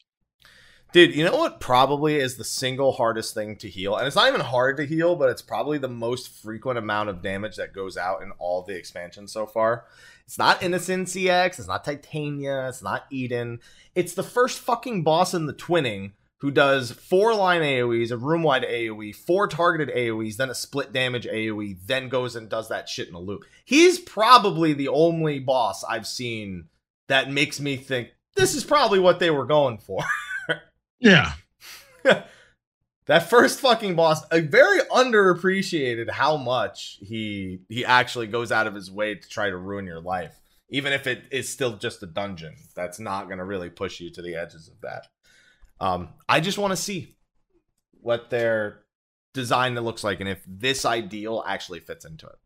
Dude, you know what probably is the single hardest thing to heal? And it's not even hard to heal, but it's probably the most frequent amount of damage that goes out in all the expansions so far. It's not Innocence EX, it's not Titania, it's not Eden. It's the first fucking boss in the twinning who does four line AoEs, a room wide AoE, four targeted AoEs, then a split damage AoE, then goes and does that shit in a loop. He's probably the only boss I've seen that makes me think this is probably what they were going for. Yeah. that first fucking boss, a very underappreciated how much he he actually goes out of his way to try to ruin your life. Even if it is still just a dungeon, that's not gonna really push you to the edges of that. Um, I just want to see what their design that looks like and if this ideal actually fits into it.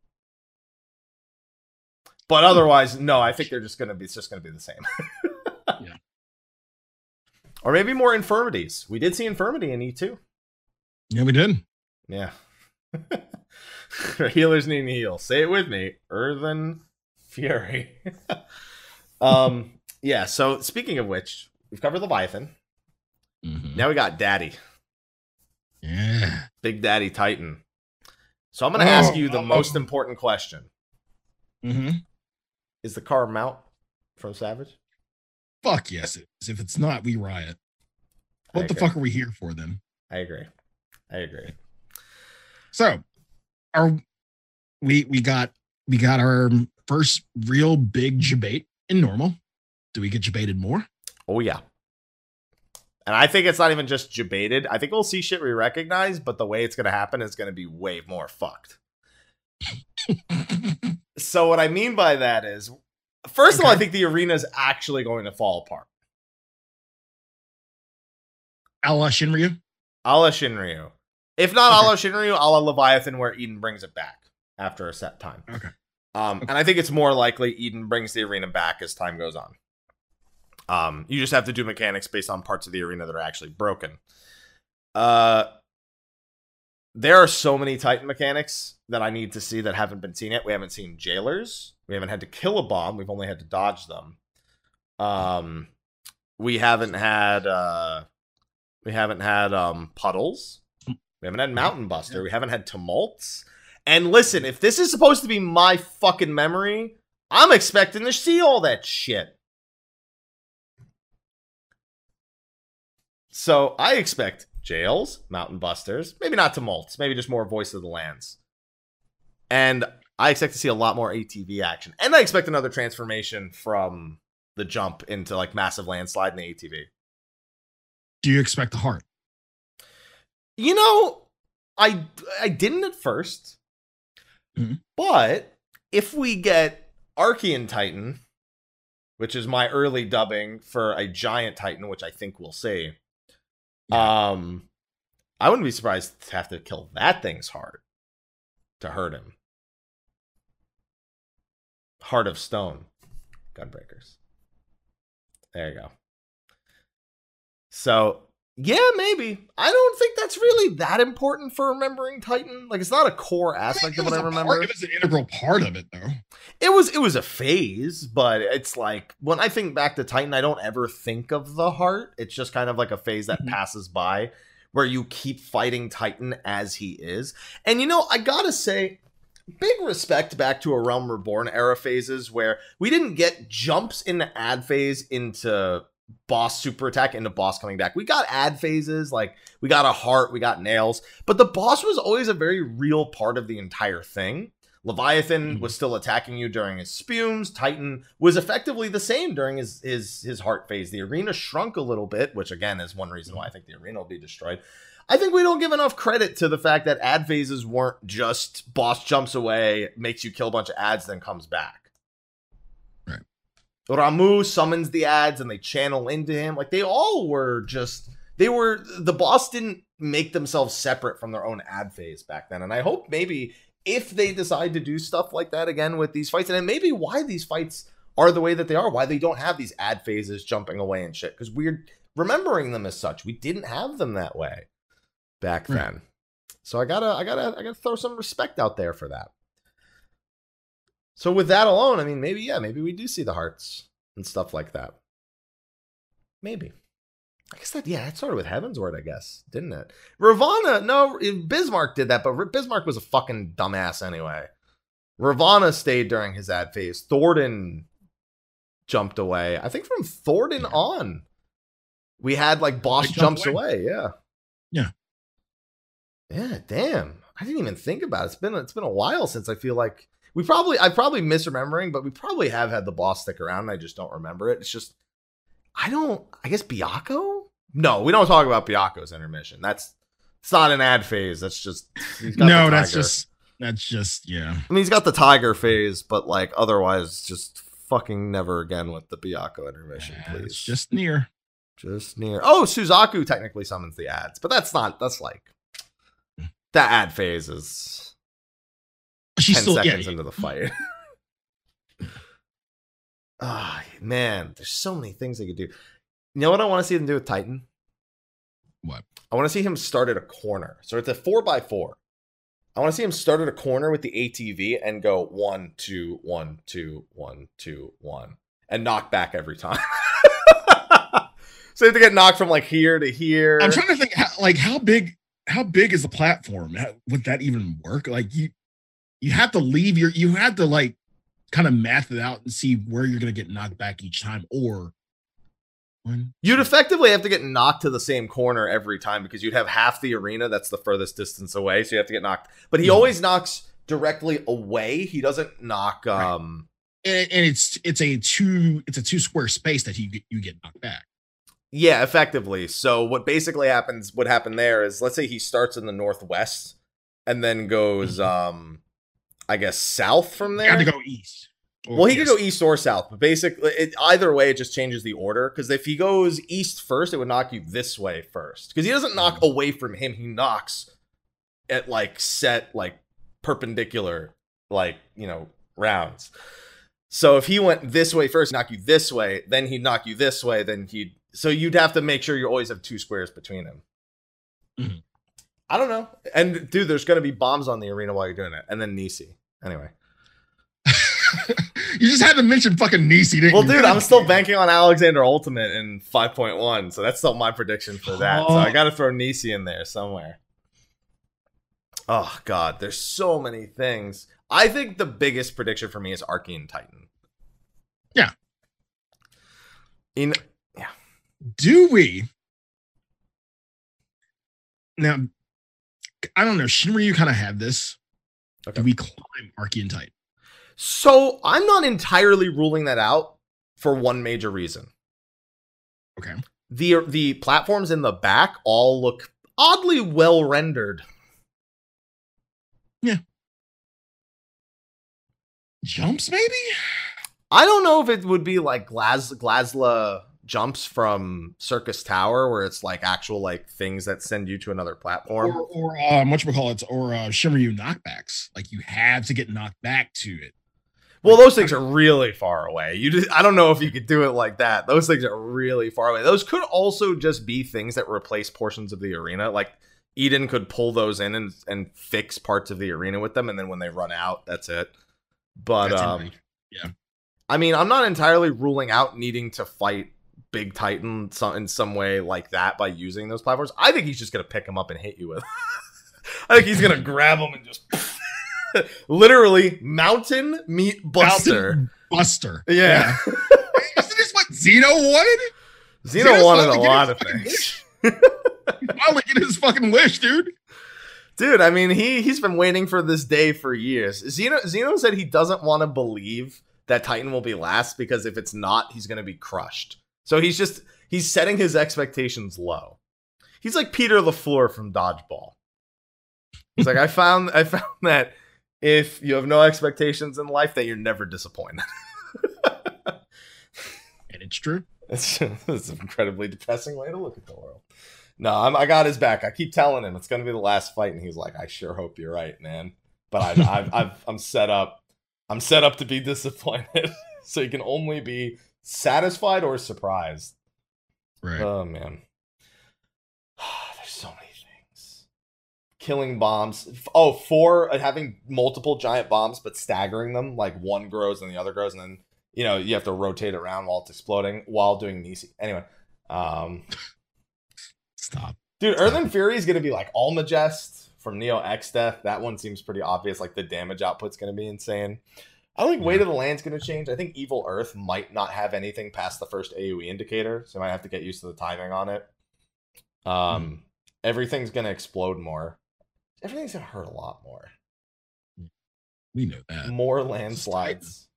But otherwise, no, I think they're just gonna be it's just gonna be the same. Or maybe more infirmities. We did see infirmity in E2. Yeah, we did. Yeah. Healers need to heal. Say it with me. Earthen Fury. um, yeah, so speaking of which, we've covered Leviathan. Mm-hmm. Now we got Daddy. Yeah. Big Daddy Titan. So I'm going to oh, ask you the oh, most important question. Mm-hmm. Is the car mount from Savage? Fuck yes, it is. If it's not, we riot. What the fuck are we here for then? I agree. I agree. So, our we we got we got our first real big debate in normal. Do we get debated more? Oh yeah. And I think it's not even just debated. I think we'll see shit we recognize, but the way it's gonna happen is gonna be way more fucked. so what I mean by that is First okay. of all, I think the arena is actually going to fall apart. A la Shinryu? A la Shinryu. If not okay. a la Shinryu, a la Leviathan, where Eden brings it back after a set time. Okay. Um, okay. And I think it's more likely Eden brings the arena back as time goes on. Um, you just have to do mechanics based on parts of the arena that are actually broken. Uh, there are so many Titan mechanics that I need to see that haven't been seen yet. We haven't seen jailers. We haven't had to kill a bomb. We've only had to dodge them. Um, we haven't had uh, we haven't had um puddles. We haven't had mountain buster. We haven't had tumults. And listen, if this is supposed to be my fucking memory, I'm expecting to see all that shit. So I expect jails, mountain busters, maybe not tumults, maybe just more voice of the lands. And I expect to see a lot more ATV action. And I expect another transformation from the jump into like massive landslide in the ATV. Do you expect the heart? You know, I I didn't at 1st mm-hmm. But if we get Archean Titan, which is my early dubbing for a giant Titan, which I think we'll see. Yeah. Um I wouldn't be surprised to have to kill that thing's heart to hurt him. Heart of Stone, Gunbreakers. There you go. So Yeah, maybe. I don't think that's really that important for remembering Titan. Like, it's not a core aspect of what I remember. Part, it was an integral part of it, though. It was it was a phase, but it's like when I think back to Titan, I don't ever think of the heart. It's just kind of like a phase that Mhm. passes by where you keep fighting Titan as he is. And you know, I gotta say, big respect back to a Realm Reborn era phases where we didn't get jumps in the ad phase into boss super attack and into boss coming back. We got ad phases, like we got a heart, we got nails, but the boss was always a very real part of the entire thing. Leviathan Mhm. was still attacking you during his spumes. Titan was effectively the same during his his his heart phase. The arena shrunk a little bit, which again is one reason why I think the arena will be destroyed. I think we don't give enough credit to the fact that ad phases weren't just boss jumps away, makes you kill a bunch of ads, then comes back. Ramuh summons the ads and they channel into him. Like they all were just they were the boss didn't make themselves separate from their own ad phase back then. And I hope maybe if they decide to do stuff like that again with these fights, and maybe why these fights are the way that they are, why they don't have these ad phases jumping away and shit. Because we're remembering them as such. We didn't have them that way back Right. then. So I gotta I gotta I gotta throw some respect out there for that. So with that alone, I mean maybe yeah, maybe we do see the hearts and stuff like that. Maybe. I guess that yeah, it started with Heavensward, I guess, didn't it? Ravana, no, eh, Bismarck did that, but Bismarck was a fucking dumbass anyway. Ravana stayed during his ad phase. Thordan jumped away. I think from Thordan Yeah. on, we had like boss jumps away. Yeah. Yeah. Yeah. Damn. I didn't even think about it. It's been it's been a while since I feel like we probably I probably misremembering, but we probably have had the boss stick around. And I just don't remember it. It's just I don't. I guess Byakko. No, we don't talk about Byakko's intermission. That's it's not an ad phase. That's just he's got No, that's just that's just yeah. I mean, he's got the tiger phase, but like otherwise, just fucking never again with the Byakko intermission, please. It's just near. just near. Oh, Suzaku technically summons the ads, but that's not. That's like mm. the ad phase is She's ten still yeah. seconds into the fight. Ah, man, there's so many things they could do. You know what I want to see them do with Titan? What? I want to see him start at a corner. So it's a four by four. I want to see him start at a corner with the ATV and go one, two, one, two, one, two, one, and knock back every time. so you have to get knocked from like here to here. I'm trying to think how, like how big how big is the platform? How, would that even work? Like you you have to leave your you have to like kind of math it out and see where you're gonna get knocked back each time or one You'd effectively have to get knocked to the same corner every time because you'd have half the arena that's the furthest distance away. So you have to get knocked. But he Mhm. always knocks directly away. He doesn't knock. Right. Um, and, and it's it's a two it's a two square space that you you get knocked back. Yeah, effectively. So what basically happens, what happened there is, let's say he starts in the northwest and then goes, um, I guess south from You there. have to go east. Well, he could go east or south, but basically, it, either way, it just changes the order. Because if he goes east first, it would knock you this way first. Because he doesn't knock Mhm. away from him; he knocks at like set like perpendicular, like you know rounds. So if he went this way first, knock you this way, then he'd knock you this way, then he'd. So you'd have to make sure you always have two squares between them. Mhm. I don't know, and dude, there's gonna be bombs on the arena while you're doing it, and then Nisi. Anyway. you just had to mention fucking Nisi, didn't Well, you? Well, dude, I'm still banking on Alexander Ultimate in 5.1, so that's still my prediction for that. So I Oh. got to throw Nisi in there somewhere. Oh god, there's so many things. I think the biggest prediction for me is Archean Titan. Yeah. In yeah. Do we now? I don't know. Shinryu kind of had this. Okay. Do we climb Archean Titan? so I'm not entirely ruling that out for one major reason. Okay. The the platforms in the back all look oddly well rendered. Yeah. Jumps, maybe? I don't know if it would be like Glas Glasla jumps from Syrcus Tower, where it's like actual like things that send you to another platform. Or, or uh, call it, or uh, you knockbacks. Like you have to get knocked back to it. Well, those things are really far away. You just, I don't know if you could do it like that. Those things are really far away. Those could also just be things that replace portions of the arena. Like Eden could pull those in and, and fix parts of the arena with them, and then when they run out, that's it. But That's um, yeah. I mean, I'm not entirely ruling out needing to fight Big Titan in some way like that by using those platforms. I think he's just gonna pick him up and hit you with. I think he's gonna grab him and just literally mountain meat buster. Mountain Buster. Yeah, Isn't this what Zeno wanted? Xeno Xeno's wanted a lot of things, Finally get his fucking wish, dude. dude. I mean, he he's been waiting for this day for years. Xeno Xeno said he doesn't want to believe that Titan will be last because if it's not, he's gonna be crushed. So he's just he's setting his expectations low. He's like Peter LaFleur from Dodgeball. He's like, I found I found that if you have no expectations in life, that you're never disappointed. And it's true. It's, it's an incredibly depressing way to look at the world. No, I'm, I got his back. I keep telling him it's going to be the last fight, and he's like, "I sure hope you're right, man." But I, I've, I've, I'm set up. I'm set up to be disappointed, so you can only be satisfied or surprised. Right. Oh man, there's so many things. Killing bombs. Oh, four uh, having multiple giant bombs, but staggering them. Like one grows and the other grows, and then you know you have to rotate around while it's exploding while doing Nisi. Anyway, um, Stop. dude, Earthen Fury is gonna be like Almagest from Neo Exdeath. That one seems pretty obvious. Like the damage output's gonna be insane. I don't think Weight of the Land's gonna change. I think Evil Earth might not have anything past the first AoE indicator, so I might have to get used to the timing on it. Um, everything's gonna explode more. Everything's gonna hurt a lot more. We know that. More landslides.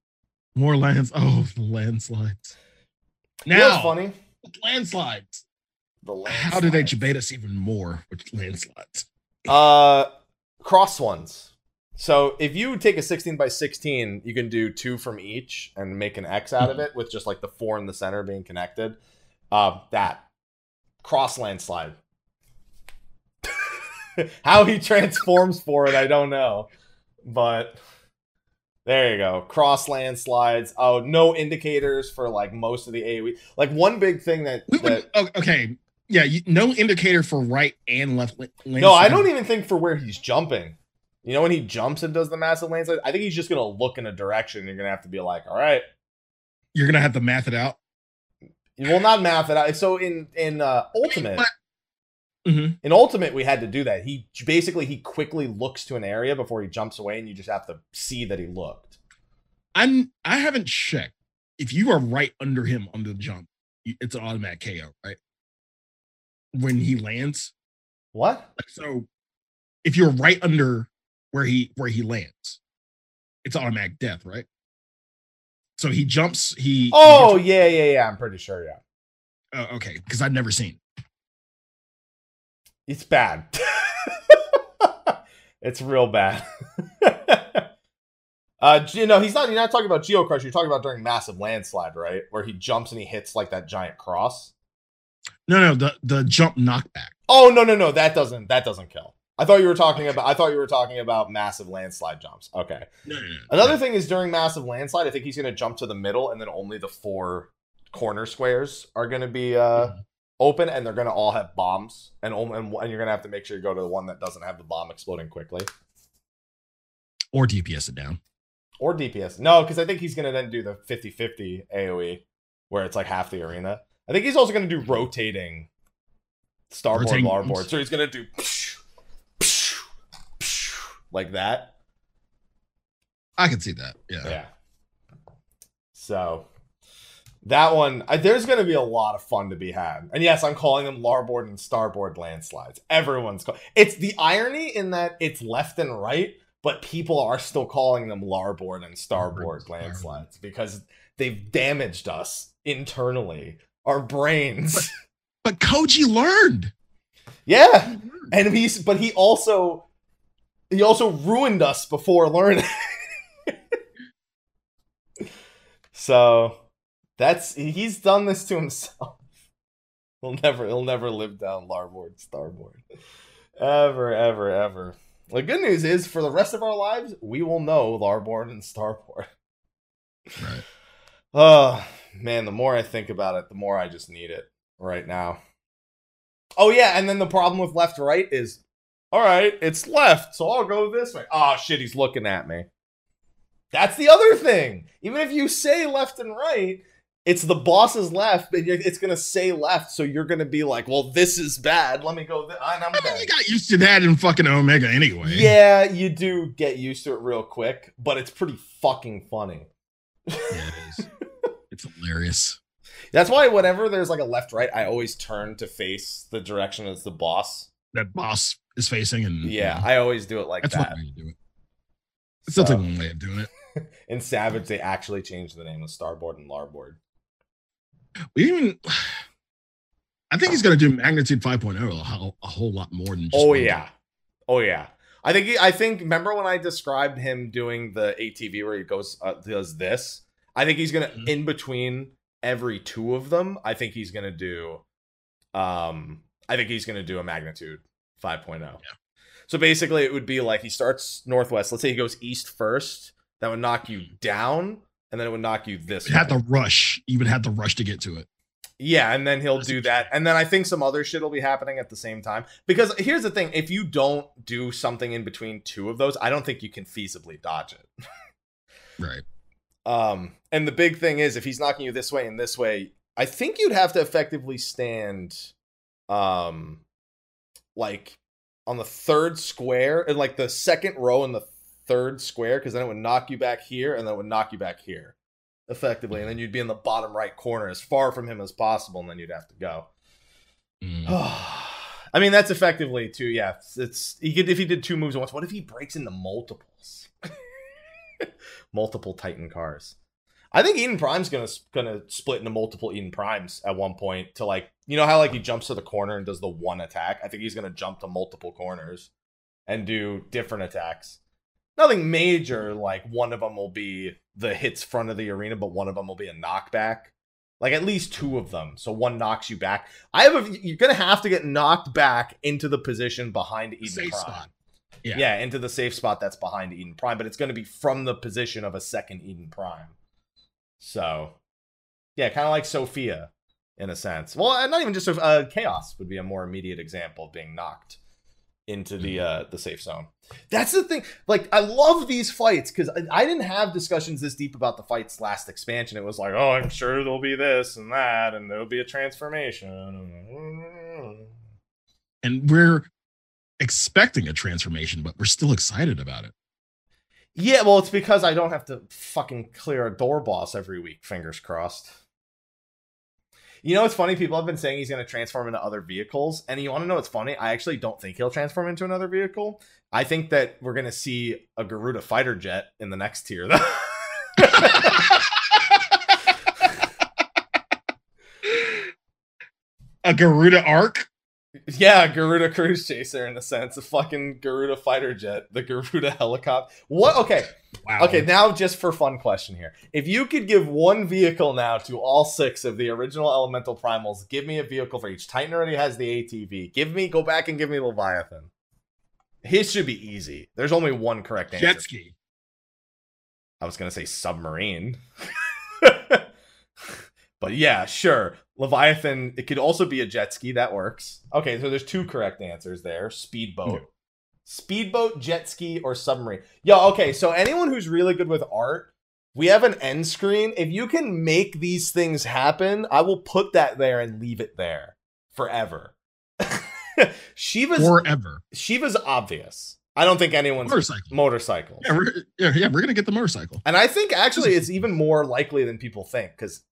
More lands. Oh, the landslides. You know Now, funny? landslides. The How did they landslides. debate us even more with landslides? Uh, cross ones. So if you take a 16 by 16, you can do two from each and make an X out of it with just like the four in the center being connected. Uh, that cross landslide. How he transforms for it, I don't know, but there you go. Cross landslides. Oh, no indicators for like most of the AOE. Like one big thing that, We that would, okay. Yeah, you, no indicator for right and left la- lane. No, I don't even think for where he's jumping. You know, when he jumps and does the massive landslide, I think he's just gonna look in a direction. You're gonna have to be like, all right, You're gonna have to math it out. you will not math it out. So in in uh, ultimate, Mhm. in ultimate, we had to do that. He basically he quickly looks to an area before he jumps away, and you just have to see that he looked. I'm. I haven't checked. If you are right under him on the jump, it's an automatic KO, right? When he lands, What? so, if you're right under where he where he lands, it's automatic death, right? So he jumps. He. he Oh gets- yeah, yeah, yeah. I'm pretty sure. Yeah, oh, okay, because I've never seen. it's bad. it's real bad. uh, you know, he's not. You're not talking about Geocrush. You're talking about during massive landslide, right? Where he jumps and he hits like that giant cross. No, no, the the jump knockback. Oh no, no, no. That doesn't. That doesn't kill. I thought you were talking about. I thought you were talking about massive landslide jumps. Okay. No, no, no. Another thing is during massive landslide, I think he's going to jump to the middle, and then only the four corner squares are going to be uh, Mhm. open, and they're going to all have bombs, and, and and you're going to have to make sure you go to the one that doesn't have the bomb exploding quickly, or DPS it down. or DPS. No, because I think he's going to then do the 50-50 AOE, where it's like half the arena. I think he's also going to do rotating starboard, larboard. So he's going to do like that. I can see that. Yeah. Yeah. So that one, I, there's going to be a lot of fun to be had. And yes, I'm calling them larboard and starboard landslides. Everyone's call- it's the irony in that it's left and right, but people are still calling them larboard and starboard Starboard. landslides because they've damaged us internally, our brains. But Koji learned. yeah, and he's but he also he also ruined us before learning. so that's he's done this to himself. He'll never he'll never live down larboard starboard. Ever, ever, ever. The good news is for the rest of our lives, we will know larboard and starboard. Right. Oh man, the more I think about it, the more I just need it right now. Oh yeah, and then the problem with left right is, all right, it's left, so I'll go this way. Oh shit, he's looking at me. That's the other thing. Even if you say left and right, it's the boss's left, but it's gonna say left, so you're gonna be like, "Well, this is bad. Let me go." Th- and I'm I mean, you got used to that in fucking Omega anyway. Yeah, you do get used to it real quick, but it's pretty fucking funny. Yeah, it is. it's hilarious. That's why whenever there's like a left right, I always turn to face the direction as the boss. That boss is facing, and Yeah, I always do it like that. that's that. one way to do it. It's So, one way of doing it. in Savage, they actually changed the name of Starboard and Larboard. We even, I think he's going to do magnitude 5.0 a whole, a whole lot more than. Just Oh yeah, oh yeah. I think he, I think remember when I described him doing the ATV where he goes uh, does this. I think he's gonna Mhm. in between every two of them. I think he's gonna do, um, I think he's gonna do a magnitude 5.0. So basically, it would be like he starts northwest. Let's say he goes east first. That would knock you down, and then it would knock you this. You had to rush. You would have to rush to get to it. Yeah, and then he'll That's do that. And then I think some other shit will be happening at the same time. Because here's the thing if you don't do something in between two of those, I don't think you can feasibly dodge it. Right. Um, and the big thing is if he's knocking you this way and this way, I think you'd have to effectively stand um like on the third square and like the second row in the third square, because then it would knock you back here and then it would knock you back here. Effectively, and then you'd be in the bottom right corner as far from him as possible, and then you'd have to go. Mm. I mean, that's effectively too. Yeah, it's, it's he could if he did two moves at once. What if he breaks into multiples, multiple Titan cars? I think Eden Prime's gonna gonna split into multiple Eden Primes at one point to like you know how like he jumps to the corner and does the one attack. I think he's gonna jump to multiple corners and do different attacks. Nothing major. Like one of them will be the hits front of the arena, but one of them will be a knockback. Like at least two of them. So one knocks you back. I have a. You're gonna have to get knocked back into the position behind Eden Safe Prime. spot. Yeah. Yeah. into the safe spot that's behind Eden Prime, but it's gonna be from the position of a second Eden Prime. So, yeah, kind of like Sophia in a sense. Well, not even just uh, Chaos would be a more immediate example of being knocked into the uh the safe zone. That's the thing. Like, I love these fights because I, I didn't have discussions this deep about the fights last expansion. It was like, oh, I'm sure there'll be this and that, and there'll be a transformation. And we're expecting a transformation, but we're still excited about it. Yeah, well, it's because I don't have to fucking clear a door boss every week. Fingers crossed. You know, it's funny. People have been saying he's going to transform into other vehicles, and you want to know what's funny? I actually don't think he'll transform into another vehicle. I think that we're going to see a Garuda fighter jet in the next tier, though. A Garuda arc? Yeah, Garuda cruise chaser in a sense, a fucking Garuda fighter jet, the Garuda helicopter. What? Okay, Wow. Okay, now just for fun question here. If you could give one vehicle now to all six of the original elemental primals, give me a vehicle for each. Titan already has the ATV. Give me go back and give me Leviathan. His should be easy. There's only one correct answer. Jet ski. I was gonna say submarine. but yeah, sure. Leviathan, it could also be a jet ski, that works. Okay, so there's two correct answers there. Speedboat. Yeah. Speedboat, jet ski, or submarine. Yo, okay, so anyone who's really good with art, we have an end screen. If you can make these things happen, I will put that there and leave it there forever. Shiva's Forever. Shiva's obvious. I don't think anyone's Motorcycle. motorcycles. Yeah, we're, yeah, yeah, we're gonna get the motorcycle. And I think actually it's even more likely than people think because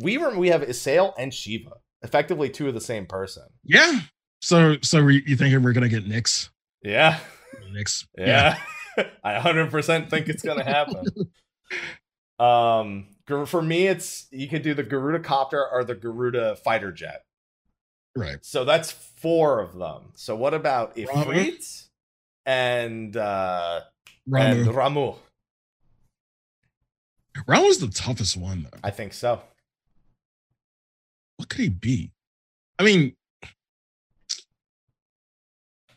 we were we have Ysayle and Shiva, effectively two of the same person. Yeah. So, so you think we're gonna get Nyx? Yeah, Nyx. yeah. I 100% think it's gonna happen. um, for me, it's you could do the Garuda copter or the Garuda fighter jet. Right. So that's four of them. So what about. Ifrit and uh and Ramuh. Ramuh? Ramuh's the toughest one though. I think so. What could he be? I mean,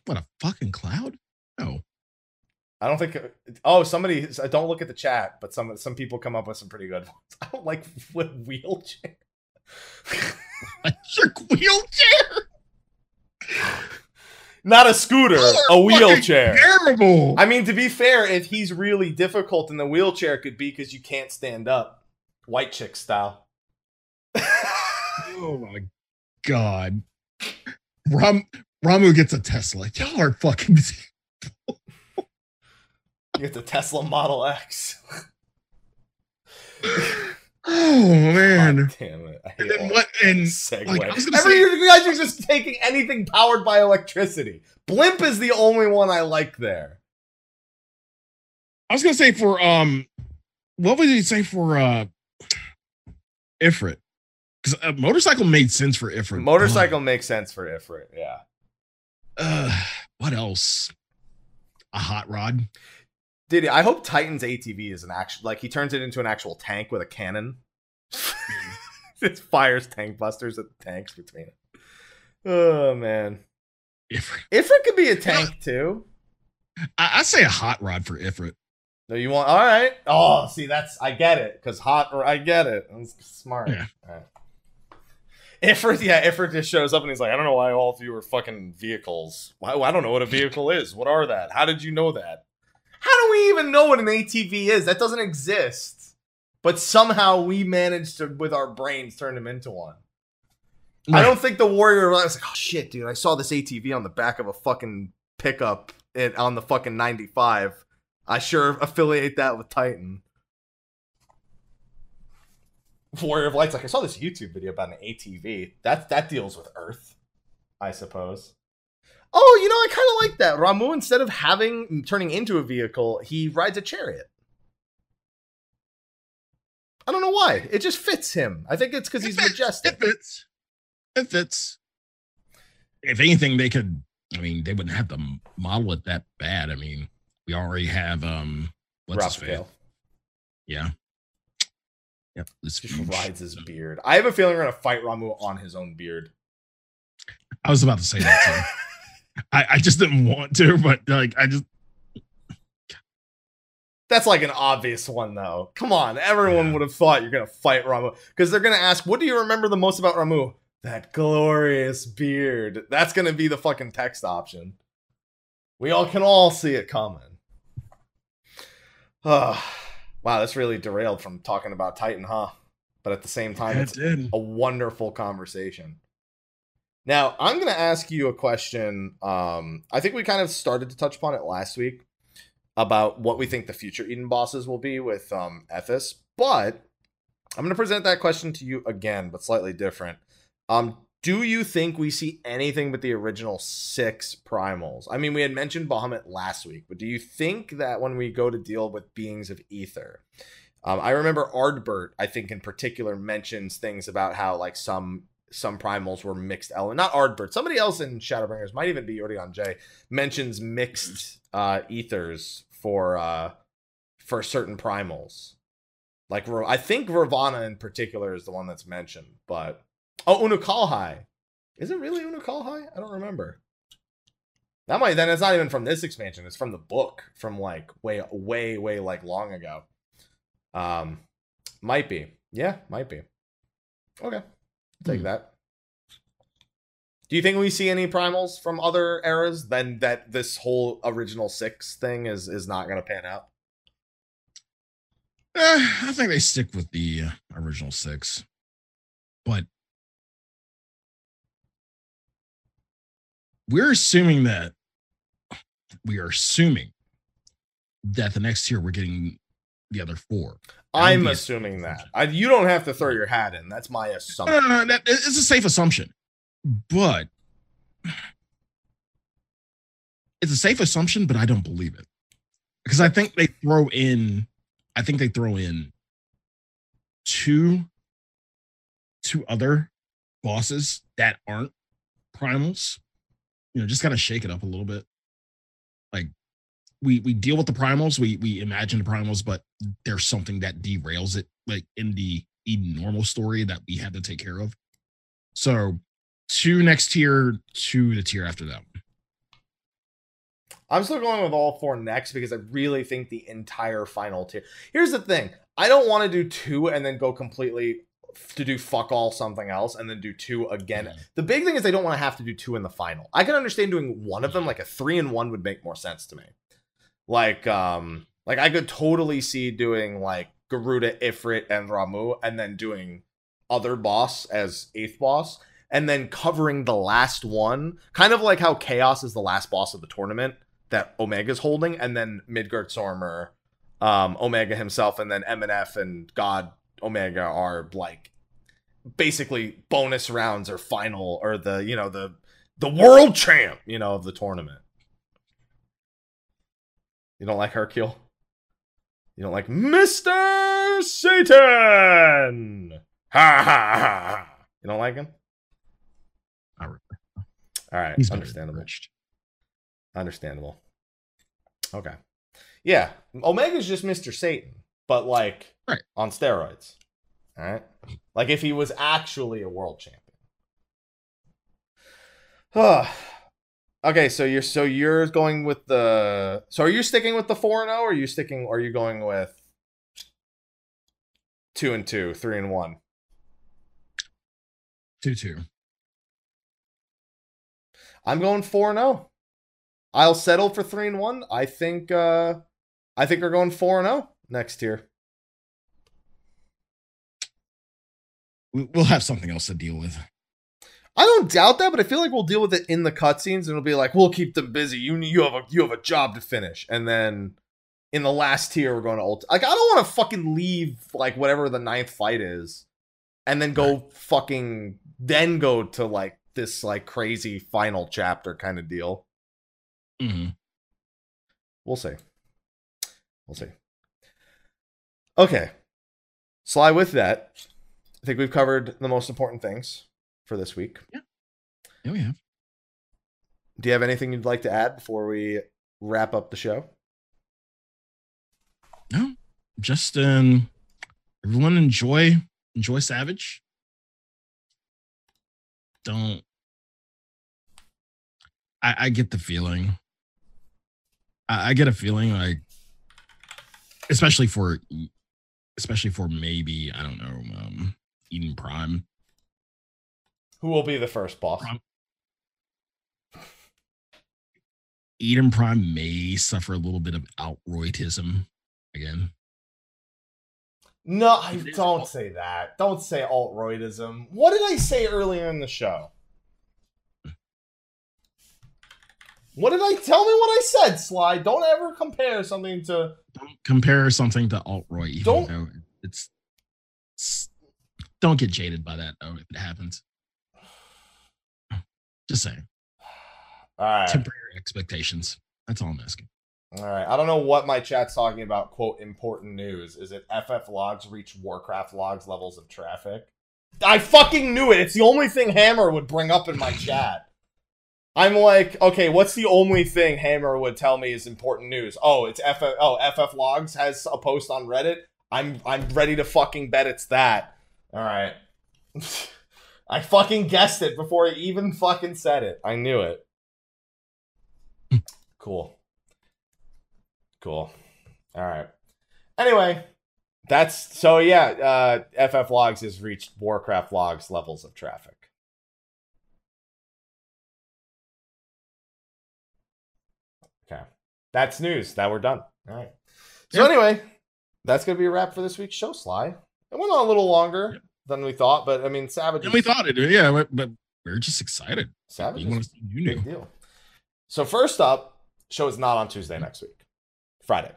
what a fucking cloud? No. I don't think. Oh, somebody. I Don't look at the chat, but some some people come up with some pretty good ones. I don't like wheelchair. Your wheelchair. Not a scooter, a wheelchair. Terrible. I mean, to be fair, if he's really difficult in the wheelchair, could be because you can't stand up, white chick style. Oh my god. Ram Ramuh gets a Tesla. Y'all are fucking. you get the Tesla Model X. Oh man! God damn it! and then what? And Segway. like, I was gonna Every say- you guys are just taking anything powered by electricity. Blimp is the only one I like there. I was gonna say for um, what would he say for uh, Ifrit? Because a motorcycle made sense for Ifrit. Motorcycle makes sense for Ifrit. Yeah. Uh, what else? A hot rod. Dude, I hope Titan's ATV is an actual like he turns it into an actual tank with a cannon. it fires tank busters at the tanks between it. Oh man. Ifrit. Ifrit could be a tank too. I, I say a hot rod for Ifrit. No, you want all right. Oh, see, that's I get it because hot. Or I get it. That's smart. Yeah. All right. Ifrit, yeah, Ifrit just shows up and he's like, I don't know why all of you are fucking vehicles. Why, I don't know what a vehicle is. What are that? How did you know that? How do we even know what an ATV is? That doesn't exist. But somehow we managed to, with our brains, turn them into one. I don't think the warrior was like, oh shit, dude, I saw this ATV on the back of a fucking pickup on the fucking 95. I sure affiliate that with Titan. Warrior of Light's like, I saw this YouTube video about an ATV. That that deals with Earth, I suppose. Oh, you know, I kind of like that. Ramuh, instead of having turning into a vehicle, he rides a chariot. I don't know why. It just fits him. I think it's because he's fits. majestic. It fits. It fits. If anything, they could. I mean, they wouldn't have to model it that bad. I mean, we already have um, what's his face? Yeah. Yep. Just huge. rides his beard. I have a feeling we're gonna fight Ramuh on his own beard. I was about to say that too. I, I just didn't want to, but like I just That's like an obvious one, though. Come on, everyone Yeah. would have thought you're gonna fight Ramuh because they're gonna ask, "What do you remember the most about Ramuh?" That glorious beard. That's gonna be the fucking text option. We all can all see it coming. Ah, wow, that's really derailed from talking about Titan, huh? But at the same time, it it's did. a wonderful conversation. Now, I'm going to ask you a question. Um, I think we kind of started to touch upon it last week about what we think the future Eden bosses will be with um, Ethis, but I'm going to present that question to you again, but slightly different. Um, do you think we see anything but the original six primals? I mean, we had mentioned Bahamut last week, but do you think that when we go to deal with beings of ether, um, I remember Ardbert, I think in particular, mentions things about how like some some primals were mixed element. Not Ardbert, somebody else in Shadowbringers, might even be Urianger, mentions mixed uh, ethers for uh, for certain primals. Like I think Ravana in particular is the one that's mentioned, but oh Unukalhai. Is it really Unukalhai? I don't remember. That might then it's not even from this expansion, it's from the book from like way way way like long ago. Um might be. Yeah, might be. Okay. Take Hmm. that. Do you think we see any primals from other eras then that this whole original 6 thing is is not going to pan out? Eh, I think they stick with the uh, original six, but we're assuming that we are assuming that the next year we're getting the other four. I'm assuming that. I, you don't have to throw your hat in. That's my No, assumption. no, no, that, it's a safe assumption, but it's a safe assumption, but I don't believe it because I think they throw in, I think they throw in two, two other bosses that aren't primals. You know, just kind of shake it up a little bit. Like we we deal with the primals, we we imagine the primals, but there's something that derails it, like in the Eden normal story that we had to take care of. So two next tier, two the tier after that. I'm still going with all four next because I really think the entire final tier. Here's the thing: I don't want to do two and then go completely to do fuck all something else and then do two again. Mhm. The big thing is they don't want to have to do two in the final. I can understand doing one of them, like a three and one would make more sense to me. Like, um, like I could totally see doing like Garuda, Ifrit, and Ramuh, and then doing other boss as eighth boss, and then covering the last one, kind of like how Chaos is the last boss of the tournament that Omega's holding, and then Midgardsormr, um, Omega himself, and then MNF and God Omega are like basically bonus rounds or final or the you know the the world champ you know of the tournament. You don't like Hercule? You don't like Mr. Satan? Ha ha ha ha. You don't like him? Not really. All right, He's understandable. Understandable. Okay. Yeah, Omega's just Mr. Satan, but like Right. on steroids. All right. Like if he was actually a world champion. okay, so you're so you're going with the so are you sticking with the 4 and 0 or are you sticking or are you going with 2 and 2, 3 and 1? Two two. I'm going 4 and 0. I'll settle for 3 and 1. I think uh I think we're going 4 and 0 next year. We- We'll have something else to deal with. I don't doubt that, but I feel like we'll deal with it in the cutscenes, and it'll be like we'll keep them busy. You you have a you have a job to finish, and then in the last tier we're going to ult. Like I don't want to fucking leave like whatever the ninth fight is, and then go fucking then go to like this like crazy final chapter kind of deal. Mm-hmm. We'll see. We'll see. Okay. Sly with that. I think we've covered the most important things for this week. Yeah, we have. Do you have anything you'd like to add before we wrap up the show? No, just um, everyone enjoy enjoy Savage. Don't. I, I get the feeling. I, I get a feeling like, especially for, especially for maybe I don't know, um, Eden Prime. Who will be the first boss? Prom- Eden Prime may suffer a little bit of outroitism again. No, I don't say that. Don't say alt-roidism. What did I say earlier in the show? What did I tell me what I said, Sly? Don't ever compare something to don't compare something to alt right. Don't- it's, it's don't get jaded by that though if it happens. Just saying, All right. temper your expectations. That's all I'm asking. All right. I don't know what my chat's talking about. Quote important news. Is it FF logs reach Warcraft logs levels of traffic? I fucking knew it. It's the only thing Hammer would bring up in my chat. I'm like, okay, what's the only thing Hammer would tell me is important news? Oh, it's FF. Oh, FF logs has a post on Reddit. I'm I'm ready to fucking bet it's that. All right. I fucking guessed it before he even fucking said it. I knew it. cool. Cool. All right. Anyway, that's so yeah. Uh, FF logs has reached Warcraft logs levels of traffic. That's news. That we're done. All right. So Yeah. anyway, that's gonna be a wrap for this week's show. Sly. It went on a little longer Yeah. than we thought, but I mean, Savage. And we thought it, yeah, but, we're just excited. Savage is want to see you big deal. So first up, show is not on Tuesday next week. Friday.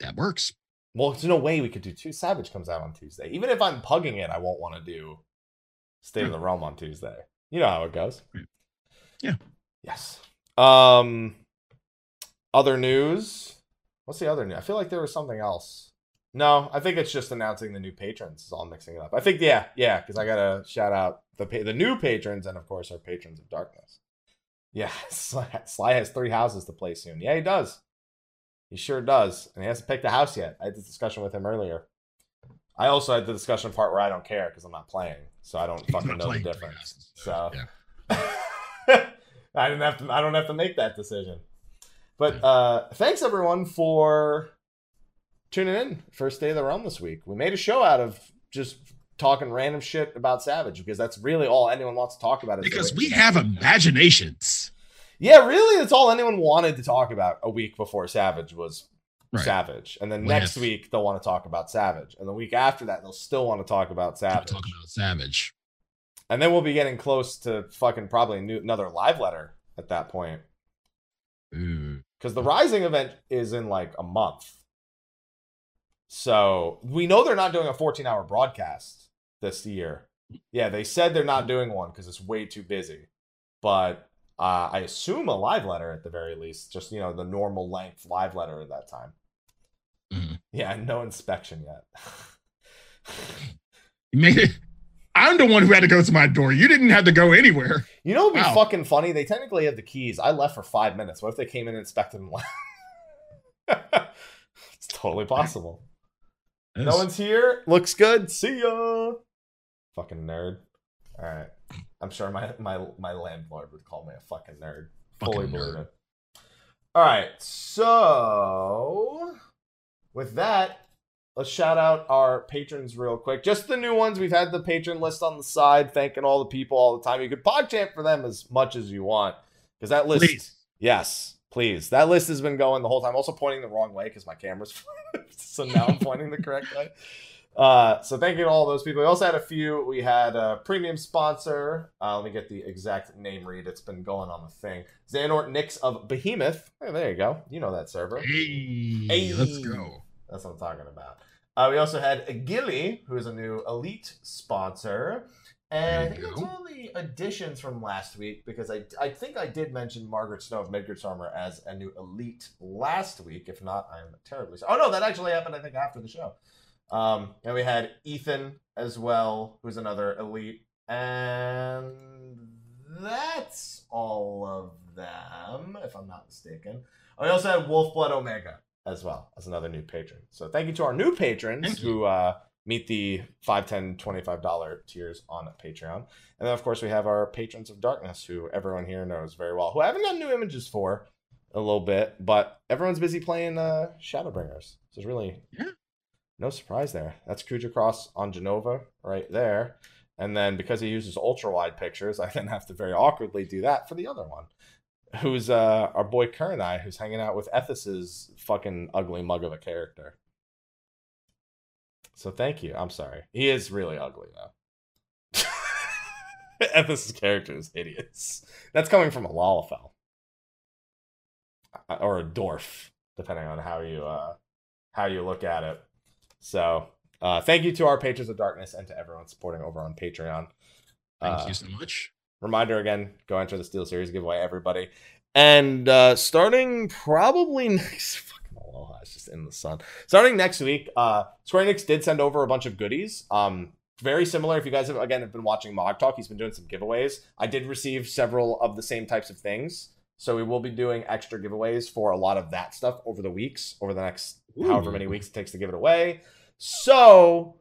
That works. Well, there's no way we could do two. Savage comes out on Tuesday. Even if I'm pugging it, I won't want to do State of the Realm on Tuesday. You know how it goes. Yeah. Yes. Um. Other news. What's the other news? I feel like there was something else. No, I think it's just announcing the new patrons. Is all mixing it up. I think yeah, yeah, because I gotta shout out the pa- the new patrons and of course our patrons of darkness. Yeah, Sly, Sly has three houses to play soon. Yeah, he does. He sure does, and he hasn't picked a house yet. I had this discussion with him earlier. I also had the discussion part where I don't care because I'm not playing, so I don't He's fucking know the difference. houses, So, yeah. I didn't have to. I don't have to make that decision. But uh, thanks everyone for tuning in. First day of the realm this week. We made a show out of just talking random shit about Savage because that's really all anyone wants to talk about. is Because we have imaginations. Yeah, really, that's all anyone wanted to talk about a week before Savage was Right. Savage, and then Well, next yes. week they'll want to talk about Savage, and the week after that they'll still want to talk about Savage, Talk about Savage. And then we'll be getting close to fucking probably new, another live letter at that point because the Rising event is in like a month, so we know they're not doing a 14 hour broadcast this year. Yeah, they said they're not doing one because it's way too busy, but uh, I assume a live letter at the very least, just you know the normal length live letter at that time. Mhm. Yeah, no inspection yet. You made it. I'm the one who had to go to my door. You didn't have to go anywhere. you know, it'd be Wow. fucking funny. They technically have the keys. I left for five minutes. What if they came in and inspected and left? it's totally possible. No one's here. Looks good. See ya. Fucking nerd. All right. I'm sure my my my landlord would call me a fucking nerd. Fully believe it. All right. So with that, let's shout out our patrons real quick. Just the new ones. We've had the patron list on the side, thanking all the people all the time. You could pod chant for them as much as you want because that list. Please. Yes, please. That list has been going the whole time. I'm Also pointing the wrong way because my camera's flipped. so now I'm pointing the correct way. Uh, so thank you to all those people. We also had a few. We had a premium sponsor. Uh, let me get the exact name read. It's been going on the thing. Xanort Nix of Behemoth. Hey, there you go. You know that server. Hey, Hey. let's go. That's what I'm talking about. Uh, we also had Gilly, who is a new elite sponsor. And I think that's all the additions from last week because I, I think I did mention Margaret Snow of Midgardsormr as a new elite last week. If not, I'm terribly sorry. Oh, no, that actually happened, I think, after the show. Um, and we had Ethan as well, who's another elite. And that's all of them, if I'm not mistaken. We also had Wolfblood Omega as well as another new patron. So thank you to our new patrons who uh, meet the 5 10 $25 tiers on Patreon. And then, of course, we have our patrons of darkness who everyone here knows very well, who I haven't gotten new images for a little bit, but everyone's busy playing uh, Shadowbringers. So there's really Yeah. no surprise there. That's Kuja Cross on Jenova right there. And then because he uses ultra wide pictures, I then have to very awkwardly do that for the other one. Who's uh our boy Kerr and I, who's hanging out with Ethis's fucking ugly mug of a character. So thank you. I'm sorry. He is really ugly though. Ethys's character is hideous. That's coming from a Lalafell. Uh, Or a dwarf, depending on how you uh how you look at it. So uh, thank you to our patrons of darkness and to everyone supporting over on Patreon. Thank Uh, you so much. Reminder again: go enter the SteelSeries giveaway, everybody. And uh, starting probably next fucking aloha, it's just in the sun. Starting next week, uh, Square Enix did send over a bunch of goodies. Um, very similar. If you guys have again have been watching Mog Talk, he's been doing some giveaways. I did receive several of the same types of things, so we will be doing extra giveaways for a lot of that stuff over the weeks, over the next however many weeks it takes to give it away. So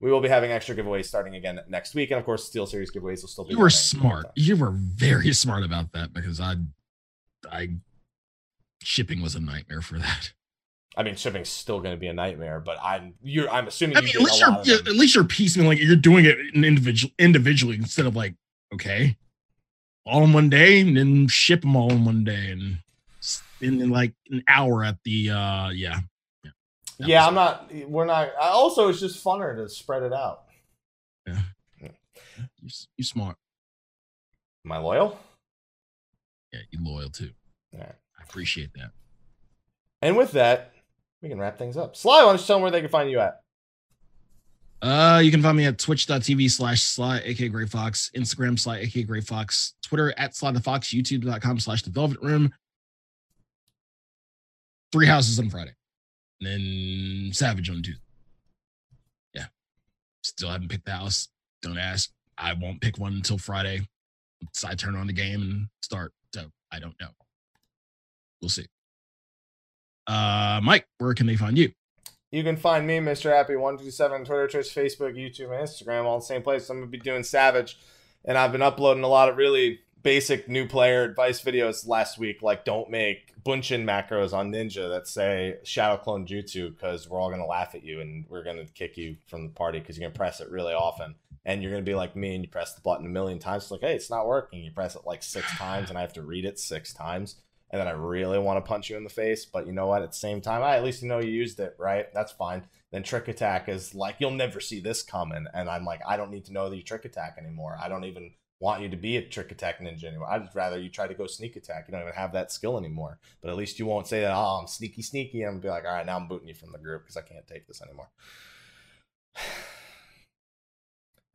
we will be having extra giveaways starting again next week, and of course, SteelSeries giveaways will still be. You were smart. You were very smart about that because I, I, shipping was a nightmare for that. I mean, shipping's still going to be a nightmare, but I'm you're I'm assuming I you mean, at least you're yeah, at least you're piecemeal. Like you're doing it in individual individually instead of like okay, all in one day and then ship them all in one day and in, in like an hour at the uh yeah. Yeah. Yeah, I'm not. We're not. I- Also, it's just funner to spread it out. Yeah. You, you smart. Am I loyal? Yeah, you loyal too. All right. I appreciate that. And with that, we can wrap things up. Sly, why don't you tell them where they can find you at? Uh, you can find me at twitch.tv slash sly, aka Gray Fox, Instagram sly, aka Gray Fox, Twitter at sly the fox, youtube.com slash the velvet room. Three houses on Friday. And then Savage on Tuesday. Yeah. Still haven't picked the house. Don't ask. I won't pick one until Friday. So I turn on the game and start. So I don't know. We'll see. Uh Mike, where can they find you? You can find me, Mr. Happy127, Twitter, Twitch, Facebook, YouTube, and Instagram, all the same place. I'm going to be doing Savage, and I've been uploading a lot of really basic new player advice videos last week, like don't make Bunshin macros on Ninja that say Shadow Clone Jutsu because we're all gonna laugh at you and we're gonna kick you from the party because you're gonna press it really often and you're gonna be like me and you press the button a million times. It's like, hey, it's not working. You press it like six times and I have to read it six times. And then I really want to punch you in the face, but you know what? At the same time, I at least you know you used it, right? That's fine. Then trick attack is like you'll never see this coming, and I'm like, I don't need to know that you trick attack anymore. I don't even want you to be a trick attack ninja anymore. I'd rather you try to go sneak attack. You don't even have that skill anymore. But at least you won't say that, oh, I'm sneaky, sneaky. I'm be like, all right, now I'm booting you from the group because I can't take this anymore.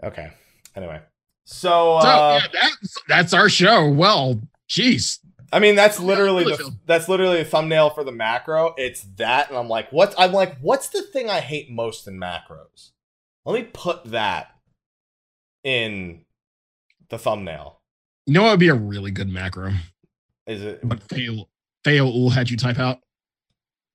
okay. Anyway. So, So uh, yeah, that's that's our show. Well, jeez. I mean, that's literally really the that's literally a thumbnail for the macro. It's that, and I'm like, what? I'm like, what's the thing I hate most in macros? Let me put that in the thumbnail. You know what would be a really good macro? Is it? But fail fail ul had you type out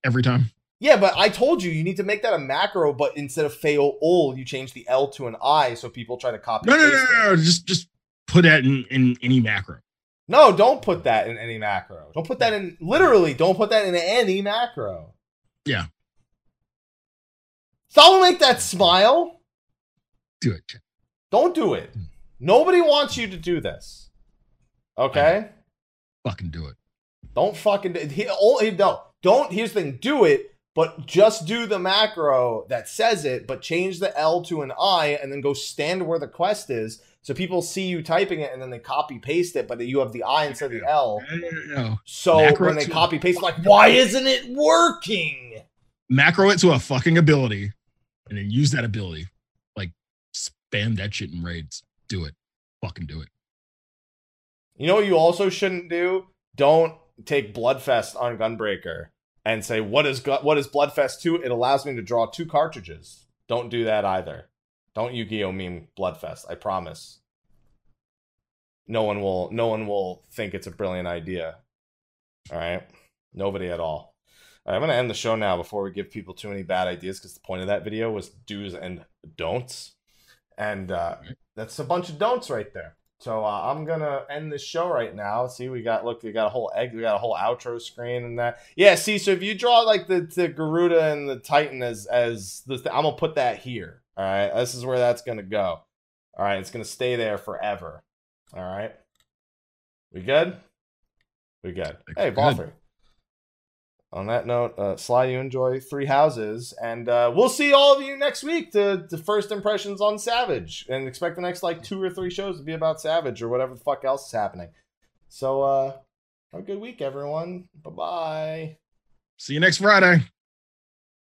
every time. Yeah, but I told you you need to make that a macro, but instead of fail ul, you change the L to an I, so people try to copy. No, no, no, no, no. Just just put that in, in any macro. No, don't put that in any macro. Don't put that in literally. Don't put that in any macro. Yeah. Someone make that smile. Do it. Don't do it. Mm. Nobody wants you to do this. Okay? Fucking do it. Don't fucking do he, oh, he- no. Don't here's the thing, do it, but just do the macro that says it, but change the L to an I and then go stand where the quest is so people see you typing it and then they copy paste it, but you have the I instead of the L. No. So Macro when they copy paste, like, why isn't it working? Macro it to a fucking ability and then use that ability. Like spam that shit in raids. Do it. Fucking do it. You know what you also shouldn't do? Don't take Bloodfest on Gunbreaker and say what is Gu- what is Bloodfest 2? It allows me to draw two cartridges. Don't do that either. Don't Yu-Gi-Oh meme Bloodfest. I promise. No one will no one will think it's a brilliant idea. All right? Nobody at all. All right, I'm going to end the show now before we give people too many bad ideas because the point of that video was do's and don'ts. And uh, that's a bunch of don'ts right there. So uh, I'm gonna end the show right now. See, we got look, we got a whole egg, we got a whole outro screen and that. Yeah, see, so if you draw like the, the Garuda and the Titan as as the, I'm gonna put that here. All right, this is where that's gonna go. All right, it's gonna stay there forever. All right, we good? We good? Hey. Boffer. On that note, uh, Sly, you enjoy Three Houses, and uh, we'll see all of you next week to, to first impressions on Savage, and expect the next like two or three shows to be about Savage or whatever the fuck else is happening. So, uh, have a good week, everyone. Bye bye. See you next Friday.